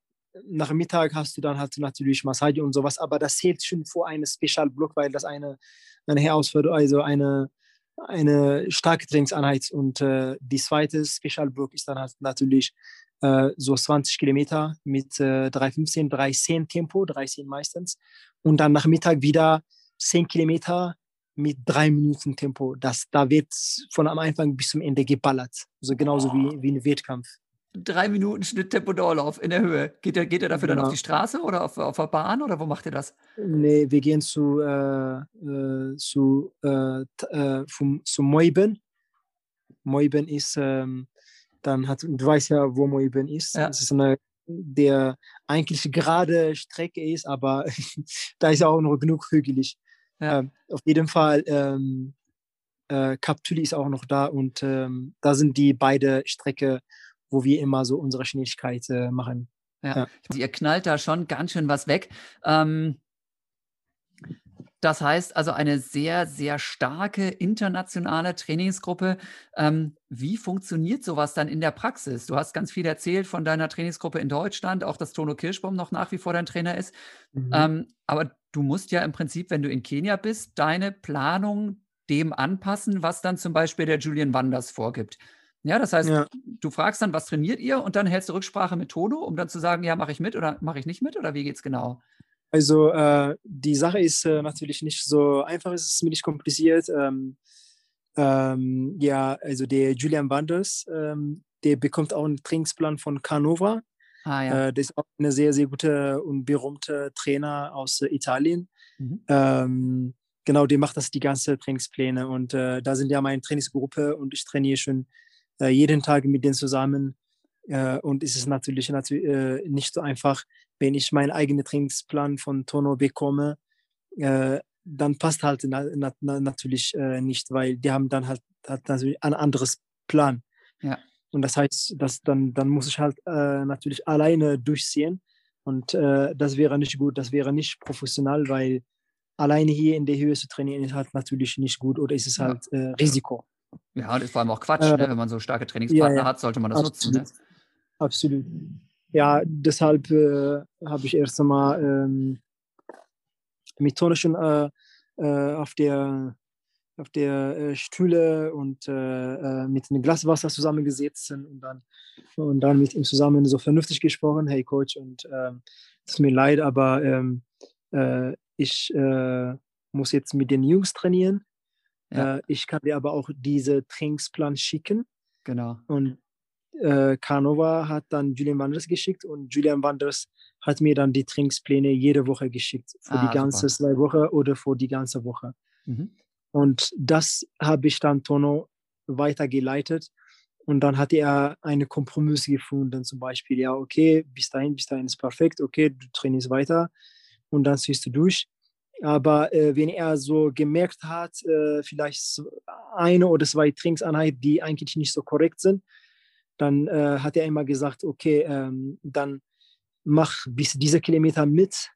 nach Mittag hast du dann halt natürlich Massage und sowas, aber das zählt schon vor einem Special Block, weil das eine, eine Herausforderung, also eine, eine starke Trainingseinheit. Und äh, die zweite Special Block ist dann halt natürlich äh, so 20 Kilometer mit äh, 315, 310 Tempo, 310 meistens. Und dann nach Mittag wieder 10 Kilometer mit drei Minuten Tempo. Das, da wird von am Anfang bis zum Ende geballert. Also genauso oh. wie, wie ein Wettkampf. Drei Minuten Schnitt Tempo Dauerlauf in der Höhe. Geht er, geht er dafür genau. dann auf die Straße oder auf, auf der Bahn oder wo macht ihr das? Nee, wir gehen zu, äh, äh, zu, äh, äh vom, zu Moiben. Moiben ist ähm, dann hat, du weißt ja, wo Moiben ist. Ja. Das ist eine, der eigentlich gerade Strecke ist, aber da ist ja auch noch genug hügelig. Ja. Ähm, auf jeden Fall, ähm, äh, Kaptüli ist auch noch da und ähm, da sind die beide Strecke, wo wir immer so unsere Schnelligkeit äh, machen. Ja. ja. Ihr knallt da schon ganz schön was weg. Ähm, das heißt also eine sehr, sehr starke internationale Trainingsgruppe. Ähm, wie funktioniert sowas dann in der Praxis? Du hast ganz viel erzählt von deiner Trainingsgruppe in Deutschland, auch dass Tono Kirschbaum noch nach wie vor dein Trainer ist. Mhm. Ähm, aber du musst ja im Prinzip, wenn du in Kenia bist, deine Planung dem anpassen, was dann zum Beispiel der Julian Wanders vorgibt. Ja, das heißt, ja. du fragst dann, was trainiert ihr und dann hältst du Rücksprache mit Tono, um dann zu sagen, ja, mache ich mit oder mache ich nicht mit oder wie geht es genau? Also äh, die Sache ist äh, natürlich nicht so einfach, es ist ziemlich kompliziert. Ähm, ähm, ja, also der Julian Wanders, ähm, der bekommt auch einen Trainingsplan von Canova. Ah, ja. äh, der ist auch ein sehr, sehr guter und berühmter Trainer aus äh, Italien. Mhm. Ähm, genau, der macht das die ganze Trainingspläne und äh, da sind ja meine Trainingsgruppe und ich trainiere schon äh, jeden Tag mit denen zusammen. und es ist natürlich, natürlich nicht so einfach, wenn ich meinen eigenen Trainingsplan von Tono bekomme, äh, dann passt halt na, na, na, natürlich äh, nicht, weil die haben dann halt, halt natürlich ein anderes Plan. Ja. Und das heißt, dass dann, dann muss ich halt äh, natürlich alleine durchziehen. Und äh, das wäre nicht gut, das wäre nicht professionell, weil alleine hier in der Höhe zu trainieren ist halt natürlich nicht gut oder ist es halt ja. Äh, Risiko. Ja, das ist vor allem auch Quatsch, ne? Äh, wenn man so starke Trainingspartner ja, hat, sollte man das absolut. nutzen. Ne? Absolut ja, deshalb äh, habe ich erst einmal ähm, mit Tone schon äh, äh, auf der, auf der äh, Stühle und äh, mit einem Glas Wasser zusammengesetzt und dann, und dann mit ihm zusammen so vernünftig gesprochen, hey Coach, und ähm, es tut mir leid, aber ähm, ich muss jetzt mit den Jungs trainieren. Ja. ich kann dir aber auch diese Trainingsplan schicken. Genau. Und äh, Canova hat dann Julian Wanders geschickt und Julian Wanders hat mir dann die Trainingspläne jede Woche geschickt. Für ah, die ganze super. zwei Wochen oder für die ganze Woche. Mhm. Und das habe ich dann Tono weitergeleitet. Und dann hat er eine Kompromiss gefunden, zum Beispiel, ja, okay, bis dahin, bis dahin ist perfekt, okay, du trainierst weiter und dann ziehst du durch. Aber äh, wenn er so gemerkt hat, äh, vielleicht eine oder zwei Trainingseinheiten, die eigentlich nicht so korrekt sind, dann äh, hat er immer gesagt, okay, ähm, dann mach bis diese Kilometer mit,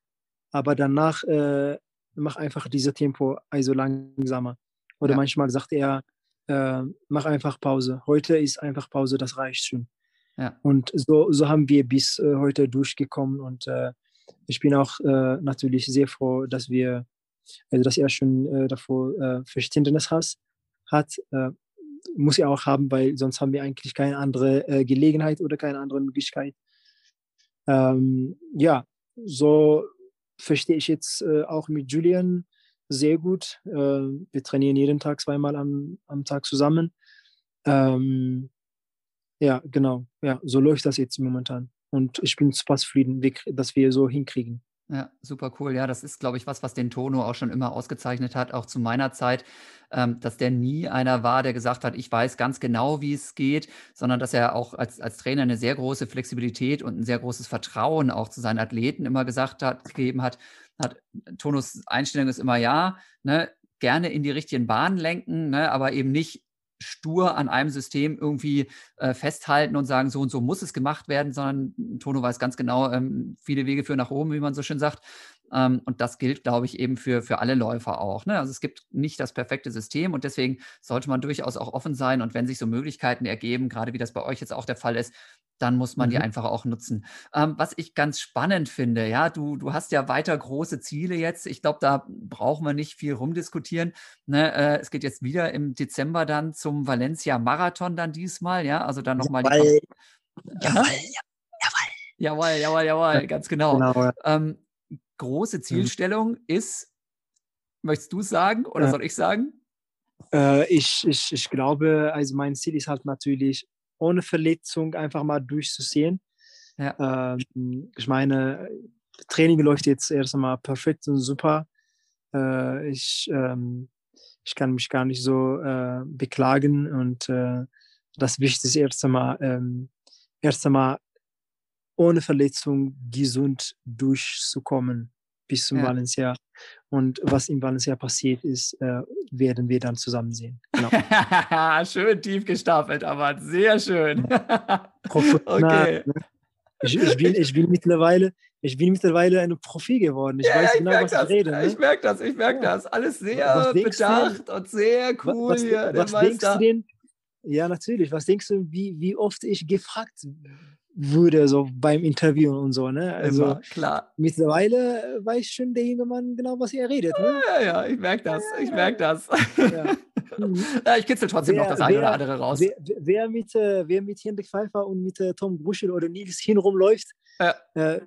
aber danach äh, mach einfach diese Tempo also langsamer. Oder ja. manchmal sagt er, äh, mach einfach Pause. Heute ist einfach Pause, das reicht schon. Ja. Und so, so haben wir bis äh, heute durchgekommen und äh, ich bin auch äh, natürlich sehr froh, dass wir, also dass er schon davor Verständnis hat, hat muss er auch haben, weil sonst haben wir eigentlich keine andere äh, Gelegenheit oder keine andere Möglichkeit. Ähm, ja, so verstehe ich jetzt äh, auch mit Julian sehr gut. Äh, wir trainieren jeden Tag zweimal am, am Tag zusammen. Ähm, ja, genau. Ja, so läuft das jetzt momentan. Und ich bin zufrieden, dass wir so hinkriegen. Ja, super cool. Ja, das ist, glaube ich, was, was den Tono auch schon immer ausgezeichnet hat, auch zu meiner Zeit, ähm, dass der nie einer war, der gesagt hat, ich weiß ganz genau, wie es geht, sondern dass er auch als, als Trainer eine sehr große Flexibilität und ein sehr großes Vertrauen auch zu seinen Athleten immer gesagt hat, gegeben hat. hat Tonos Einstellung ist immer ja, ne, gerne in die richtigen Bahnen lenken, ne, aber eben nicht stur an einem System irgendwie äh, festhalten und sagen, so und so muss es gemacht werden, sondern Tono weiß ganz genau, ähm, viele Wege führen nach oben, wie man so schön sagt. Ähm, und das gilt, glaube ich, eben für, für alle Läufer auch. Ne? Also es gibt nicht das perfekte System und deswegen sollte man durchaus auch offen sein. Und wenn sich so Möglichkeiten ergeben, gerade wie das bei euch jetzt auch der Fall ist, dann muss man mhm. die einfach auch nutzen. Ähm, was ich ganz spannend finde, ja, du, du hast ja weiter große Ziele jetzt. Ich glaube, da brauchen wir nicht viel rumdiskutieren. Ne? Äh, es geht jetzt wieder im Dezember dann zum Valencia Marathon dann diesmal, ja, also dann nochmal die. Jawohl, jawohl, jawohl. Jawohl, jawohl, jawohl, ganz genau. genau. Ähm, große mhm. Zielstellung mhm. ist, möchtest du sagen oder äh, soll ich sagen? Äh, ich, ich, ich glaube, also mein Ziel ist halt natürlich ohne Verletzung einfach mal durchzusehen. Ja. Ähm, ich meine, Training läuft jetzt erst einmal perfekt und super. Äh, ich, ähm, ich kann mich gar nicht so äh, beklagen und äh, das Wichtigste ist erst einmal, ähm, erst einmal ohne Verletzung gesund durchzukommen bis zum ja. Valencia. Und was in Valencia passiert ist, äh, werden wir dann zusammen sehen. Genau. schön tief gestapelt, aber sehr schön. okay. Ne? Ich, ich, bin, ich, bin mittlerweile, ich bin mittlerweile ein Profi geworden. Ich ja, weiß genau, was das. ich rede. Ne? Ich merke das, ich merke ja. das. Alles sehr bedacht und sehr cool was, hier. Was, was denkst du denn? Ja, natürlich. Was denkst du, wie, wie oft ich gefragt würde, so beim Interview und so, ne? Also Immer, klar. Mittlerweile weiß schon der junge Mann genau, was er redet. Ne? Ja, ja, ich merke das, ich merke das. Ja. ja. ich kitzel trotzdem wer, noch das eine oder andere raus. Wer, wer, mit, äh, wer mit Hendrik Pfeiffer und mit äh, Tom Bruschel oder Nils hinrum läuft, ja. Äh,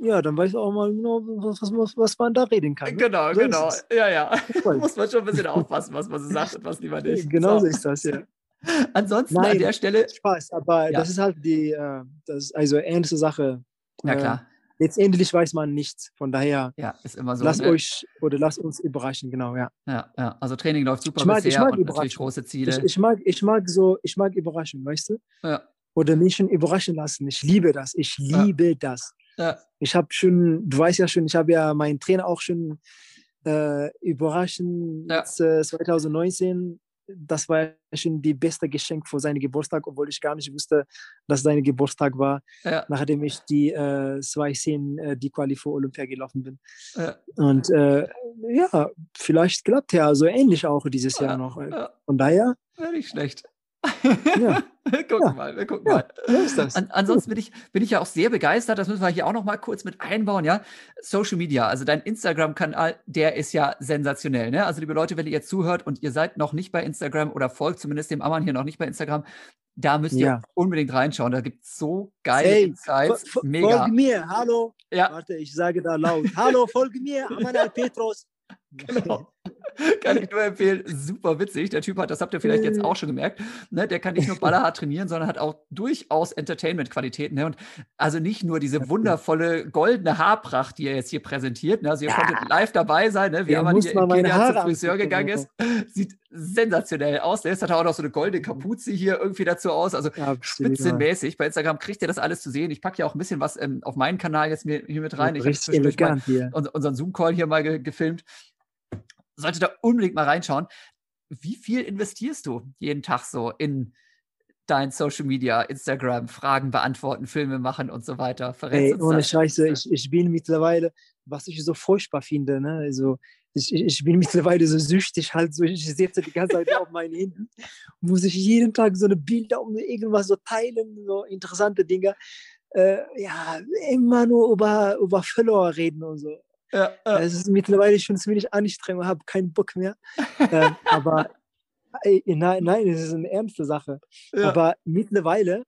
ja, dann weiß auch mal genau, was, was, was man da reden kann. Ne? Genau, so genau. Ja, ja. Muss man schon ein bisschen aufpassen, was man so sagt und was lieber nicht. Genau so, so ist das, ja. Ansonsten Nein, an der Stelle. Spaß, aber ja. das ist halt die, äh, das also ernste Sache. Ja, klar. Äh, letztendlich weiß man nichts. Von daher. Ja, ist immer so. Lasst ne? euch oder lasst uns überraschen, genau, ja. Ja, ja. Also Training läuft super ich mag, bisher ich mag und natürlich große Ziele. Ich, ich, mag, ich mag so, ich mag überraschen, weißt du? Ja. Oder Menschen überraschen lassen. Ich liebe das. Ich liebe ja. das. Ja. Ich habe schon, du weißt ja schon, ich habe ja meinen Trainer auch schon äh, überraschend ja. 2019 das war schon die beste Geschenk für seinen Geburtstag, obwohl ich gar nicht wusste, dass sein Geburtstag war, ja. nachdem ich die äh, zwei Szenen, äh, die Quali für Olympia gelaufen bin. Ja. Und äh, ja, vielleicht klappt ja so ähnlich auch dieses Jahr noch. Von daher. Ja, nicht schlecht. Ja. wir gucken ja. mal, wir gucken ja. mal. An, ansonsten bin ich, bin ich ja auch sehr begeistert, das müssen wir hier auch noch mal kurz mit einbauen, ja. Social Media, also dein Instagram-Kanal, der ist ja sensationell, ne? Also liebe Leute, wenn ihr jetzt zuhört und ihr seid noch nicht bei Instagram oder folgt zumindest dem Ammann hier noch nicht bei Instagram, da müsst ihr ja. unbedingt reinschauen. Da gibt es so geile hey, Insights. Mega. Folge mir, hallo. Ja. Warte, ich sage da laut. hallo, folge mir, Ammann Petros. Genau. kann ich nur empfehlen. Super witzig. Der Typ hat, das habt ihr vielleicht jetzt auch schon gemerkt, ne, der kann nicht nur ballerhart trainieren, sondern hat auch durchaus Entertainment-Qualitäten. Ne? Und also nicht nur diese wundervolle goldene Haarpracht, die er jetzt hier präsentiert. Ne? Also ihr ja. konntet live dabei sein, ne? wie ja, hier in Kenia zum Friseur gegangen ist. Sieht sensationell aus. Der hat auch noch so eine goldene Kapuze hier irgendwie dazu aus. Also ja, spitzenmäßig. Bei Instagram kriegt ihr das alles zu sehen. Ich packe ja auch ein bisschen was ähm, auf meinen Kanal jetzt hier mit rein. Ich habe unseren Zoom-Call hier mal ge gefilmt solltet ihr unbedingt mal reinschauen. Wie viel investierst du jeden Tag so in dein Social Media, Instagram, Fragen beantworten, Filme machen und so weiter? Ey, ohne Scheiße, ich, ich bin mittlerweile, was ich so furchtbar finde, ne? also ich, ich bin mittlerweile so süchtig, halt so, ich sitze die ganze Zeit auf meinen Händen, muss ich jeden Tag so eine Bilder um irgendwas so teilen, so interessante Dinge. Äh, ja, immer nur über, über Follower reden und so. Ja, ja. Es ist mittlerweile schon ziemlich anstrengend, habe keinen Bock mehr. ähm, aber äh, nein, nein, es ist eine ernste Sache. Ja. Aber mittlerweile,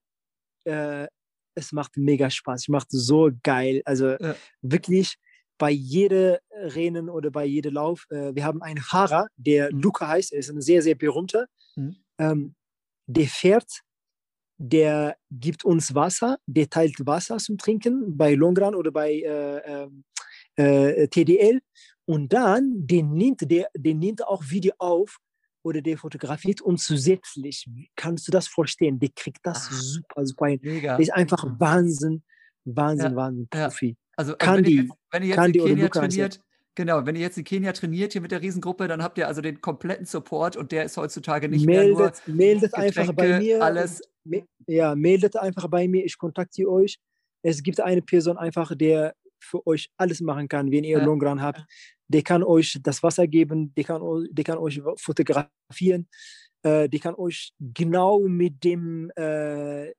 äh, es macht mega Spaß. Es macht so geil. Also wirklich bei jedem Rennen oder bei jedem Lauf. Äh, wir haben einen Fahrer, der mhm. Luca heißt. Er ist ein sehr, sehr berühmter. Mhm. Ähm, der fährt der gibt uns Wasser, der teilt Wasser zum Trinken bei Longran oder bei äh, ähm, äh, TDL und dann den nimmt, der, den nimmt auch Video auf oder der fotografiert und zusätzlich, kannst du das vorstellen, der kriegt das ah, super, super hin. Mega. Der ist einfach Wahnsinn, Wahnsinn, ja, Wahnsinn, Profi. Ja. Also, also kann wenn, die, ihr jetzt, wenn ihr jetzt in Kenia trainiert, Genau, wenn ihr jetzt in Kenia trainiert hier mit der Riesengruppe, dann habt ihr also den kompletten Support und der ist heutzutage nicht meldet, mehr nur meldet Getränke, einfach bei mir alles. Ja, meldet einfach bei mir, ich kontaktiere euch. Es gibt eine Person einfach, der für euch alles machen kann, wenn ihr ja. Longran habt. Der kann euch das Wasser geben, der kann, der kann euch fotografieren, äh, der kann euch genau mit dem äh,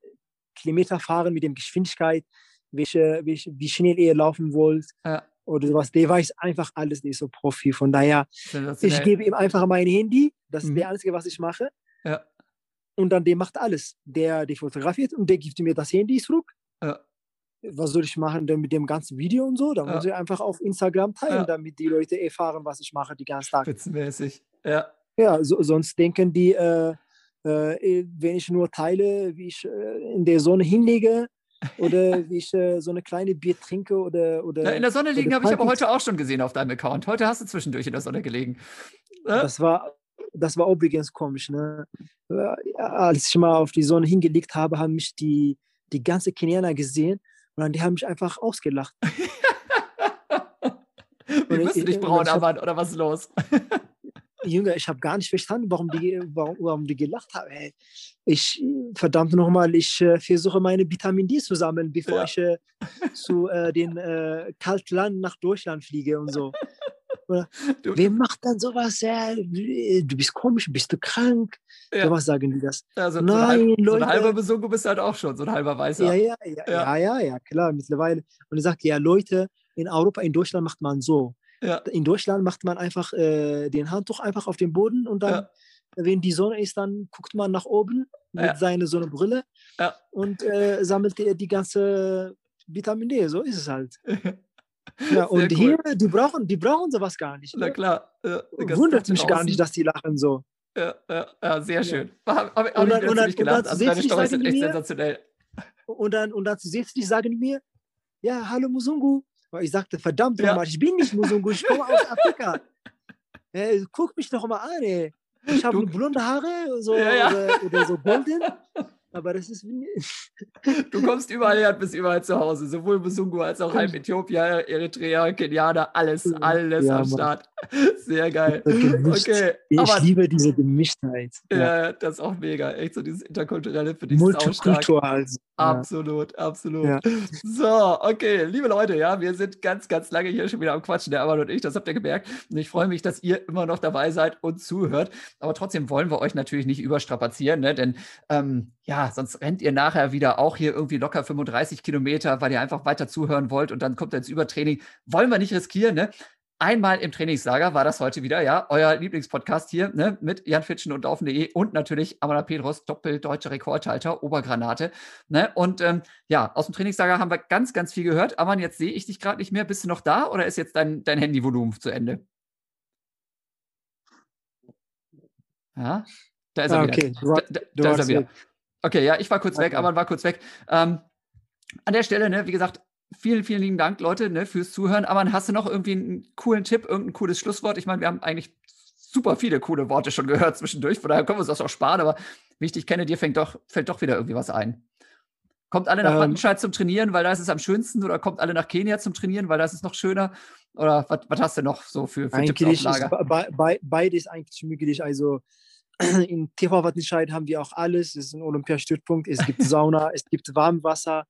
Kilometer fahren, mit der Geschwindigkeit, welche, welche, wie schnell ihr laufen wollt. Ja oder sowas. Der weiß einfach alles, der ist so Profi. Von daher, ich gebe ihm einfach mein Handy, das ist mhm. der Einzige, was ich mache. Ja. Und dann der macht alles. Der, der fotografiert und der gibt mir das Handy zurück. Ja. Was soll ich machen denn mit dem ganzen Video und so? Da ja. muss ich einfach auf Instagram teilen, damit die Leute erfahren, was ich mache die ganze Tag. Spitzenmäßig, ja. Ja, so, sonst denken die, äh, äh, wenn ich nur teile, wie ich äh, in der Sonne hinlege, oder wie ich äh, so eine kleine Bier trinke oder. oder ja, in der Sonne liegen habe ich aber heute auch schon gesehen auf deinem Account. Heute hast du zwischendurch in der Sonne gelegen. Ja? Das war. Das war übrigens komisch. Ne? Als ich mal auf die Sonne hingelegt habe, haben mich die, die ganze Kenianer gesehen und dann, die haben mich einfach ausgelacht. Wie bist du nicht braun, Mann, oder was ist los? Jünger, ich habe gar nicht verstanden, warum die, warum, warum die gelacht haben. Hey, ich, verdammt nochmal, ich äh, versuche meine Vitamin D zu sammeln, bevor ja. ich äh, zu äh, den äh, Kaltland nach Deutschland fliege und so. Oder, du, wer macht dann sowas? Ja, du bist komisch, bist du krank? Ja. So was sagen die das? Ja, so, Nein, so ein, halb, Leute. So ein halber Besungu bist du halt auch schon, so ein halber Weißer. Ja, ja, ja, ja, ja, ja, ja klar, mittlerweile. Und er sagt, ja, Leute, in Europa, in Deutschland macht man so. Ja. In Deutschland macht man einfach äh, den Handtuch einfach auf den Boden und dann, ja. wenn die Sonne ist, dann guckt man nach oben mit ja. seiner Sonnenbrille ja. und äh, sammelt die, die ganze Vitamin D. So ist es halt. Ja, und cool. hier, die brauchen, die brauchen sowas gar nicht. Ne? Na klar. Ja, Wundert mich gar nicht, dass die lachen so. Ja, ja, sehr schön. Ja. Hab, hab, hab und dann, und dann, und dann also deine Storys sind echt mir, sensationell. Und dann, und dann zusätzlich sagen die mir, ja, hallo Musungu, weil ich sagte, verdammt ja. nochmal, ich bin nicht Musungu, ich komme aus Afrika. Äh, guck mich doch mal an, ey. Ich habe blonde Haare so, ja, ja. Oder, oder, so golden. Aber das ist. du kommst überall her und bist überall zu Hause. Sowohl Musungu als auch halb Äthiopier, Eritrea, Kenianer, alles, alles ja, am Start. Sehr geil. Okay. Ich aber, liebe diese Gemischtheit. Ja, das ist auch mega. Echt so dieses Interkulturelle für dich Multikultur also. Absolut, absolut. Ja. So, okay, liebe Leute, ja, wir sind ganz, ganz lange hier schon wieder am Quatschen, der Amal und ich, das habt ihr gemerkt. Und ich freue mich, dass ihr immer noch dabei seid und zuhört. Aber trotzdem wollen wir euch natürlich nicht überstrapazieren, ne? denn ähm, ja, sonst rennt ihr nachher wieder auch hier irgendwie locker 35 Kilometer, weil ihr einfach weiter zuhören wollt und dann kommt ihr ins Übertraining. Wollen wir nicht riskieren, ne? Einmal im Trainingslager war das heute wieder, ja, euer Lieblingspodcast hier, ne, mit Jan Fitschen und Laufen.de und natürlich Amanda Pedros, doppeldeutscher Rekordhalter, Obergranate, ne, und ähm, ja, aus dem Trainingslager haben wir ganz, ganz viel gehört. Aman, jetzt sehe ich dich gerade nicht mehr. Bist du noch da oder ist jetzt dein, dein Handyvolumen zu Ende? Ja, da ist er ah, wieder. Okay. Da, da, da ist er wieder. Okay, ja, ich war kurz okay. weg, Aman war kurz weg. Ähm, an der Stelle, ne, wie gesagt, Vielen, vielen lieben Dank, Leute, ne, fürs Zuhören. Aber hast du noch irgendwie einen coolen Tipp, irgendein cooles Schlusswort? Ich meine, wir haben eigentlich super viele coole Worte schon gehört zwischendurch, von daher können wir uns das auch sparen, aber wie ich dich kenne, dir fängt doch, fällt doch wieder irgendwie was ein. Kommt alle nach ähm, Wattenscheid zum Trainieren, weil da ist es am schönsten, oder kommt alle nach Kenia zum Trainieren, weil da ist es noch schöner? Oder was, hast du noch so für, für Tipps auf Lager? Ist, be, beides eigentlich möglich. Also in TV Wattenscheid haben wir auch alles. Es ist ein Olympiastützpunkt. Es gibt Sauna, es gibt Warmwasser,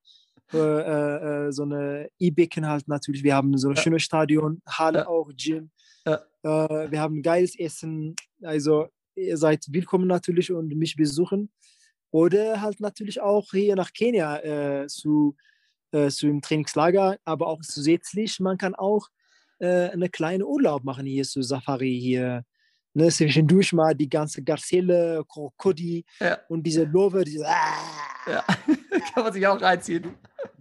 äh, äh, äh, so eine E-Becken halt natürlich. Wir haben so ein ja. schönes Stadion, Halle ja. auch, Gym. Ja. Äh, wir haben geiles Essen. Also ihr seid willkommen natürlich und mich besuchen. Oder halt natürlich auch hier nach Kenia äh, zu, äh, zu einem Trainingslager, aber auch zusätzlich, man kann auch eine kleine Urlaub machen hier zu Safari hier. Ne, zwischendurch mal die ganze Gazelle, Krokodil ja. und diese Lobe, diese ah, ja. kann man sich auch reinziehen.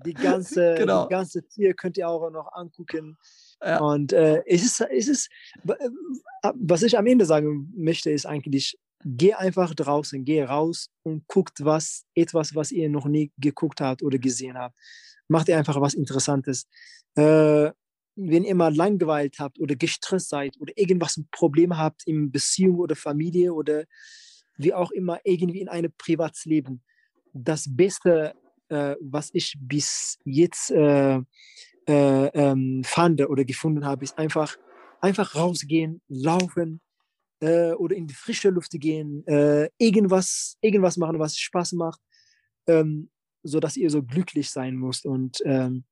Die ganze, genau. die ganze Tier könnt ihr auch noch angucken. Ja. Und äh, es, ist, es ist, äh, was ich am Ende sagen möchte, ist eigentlich, geh einfach draußen, geh raus und guckt was, etwas, was ihr noch nie geguckt habt oder gesehen habt. Macht ihr einfach was Interessantes. Äh, wenn ihr mal langweilt habt oder gestresst seid oder irgendwas ein Problem habt in Beziehung oder Familie oder wie auch immer irgendwie in einem Privatsleben, das Beste, äh, was ich bis jetzt äh, äh, ähm, fand oder gefunden habe, ist einfach, einfach rausgehen, laufen äh, oder in die frische Luft gehen, äh, irgendwas, irgendwas machen, was Spaß macht, ähm, sodass ihr so glücklich sein müsst. Und ähm,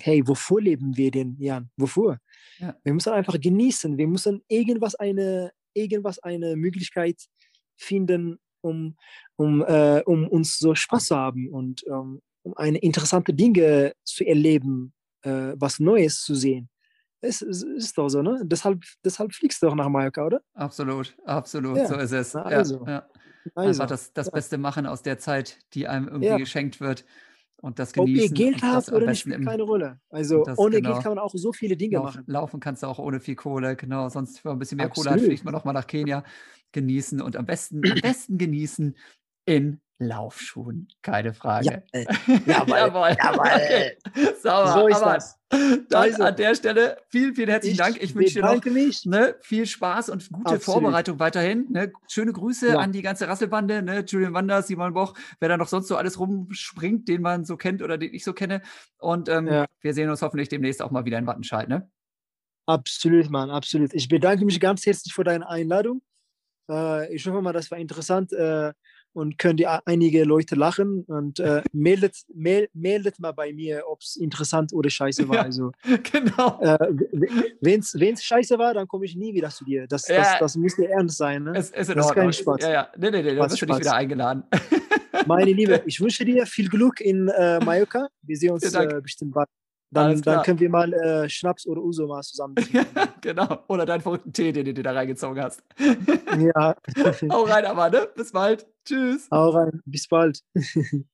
hey, wofür leben wir denn, Jan? Wofür? Ja. Wir müssen einfach genießen. Wir müssen irgendwas eine, irgendwas eine Möglichkeit finden, um, um, äh, um uns so Spaß zu haben und ähm, um eine interessante Dinge zu erleben, äh, was Neues zu sehen. Es, es, ist doch so, ne? Deshalb, deshalb fliegst du doch nach Mallorca, oder? Absolut, absolut, ja. so ist es. also. ja, also. Einfach das, das Beste machen aus der Zeit, die einem irgendwie geschenkt wird und das genießen. Ob ihr Geld habt oder nicht, spielt keine Rolle. Also ohne genau, Geld kann man auch so viele Dinge lauf, machen. Laufen kannst du auch ohne viel Kohle, genau. Sonst für ein bisschen mehr Absolut. Kohle hat, fliegt man noch mal nach Kenia genießen und am besten, am besten genießen in Laufschuhen, keine Frage. Ja, jawohl, jawohl. jawohl. Okay. Sauber. So ist Aber das. Dann also, an der Stelle vielen, vielen herzlichen ich Dank. Ich wünsche dir noch ne, viel Spaß und gute Absolut. Vorbereitung weiterhin. Ne? Schöne Grüße ja. an die ganze Rasselbande, ne? Julian Wanders, Simon Boch, wer da noch sonst so alles rumspringt, den man so kennt oder den ich so kenne. Und ähm, ja. wir sehen uns hoffentlich demnächst auch mal wieder in Wattenscheid. Ne? Absolut, Mann, absolut. Ich bedanke mich ganz herzlich für deine Einladung. Äh, ich hoffe mal, das war interessant. Äh, und können die einige Leute lachen und äh, meldet, mel, meldet mal bei mir, ob es interessant oder scheiße war. Ja, also, genau. Äh, Wenn es scheiße war, dann komme ich nie wieder zu dir. Das, ja, das, das muss dir ernst sein. Ne? Es, es das ist kein Spaß. Ja, ja. Nee, nee, nee, dann bist du nicht wieder eingeladen. Meine Liebe, ich wünsche dir viel Glück in äh, Mallorca. Wir sehen uns äh, bestimmt bald. Dann, dann, können wir mal äh, Schnaps oder Uso mal zusammen. genau. Oder deinen verrückten Tee, den du dir da reingezogen hast. ja. Hau rein, aber, ne? Bis bald. Tschüss. Hau rein. Bis bald.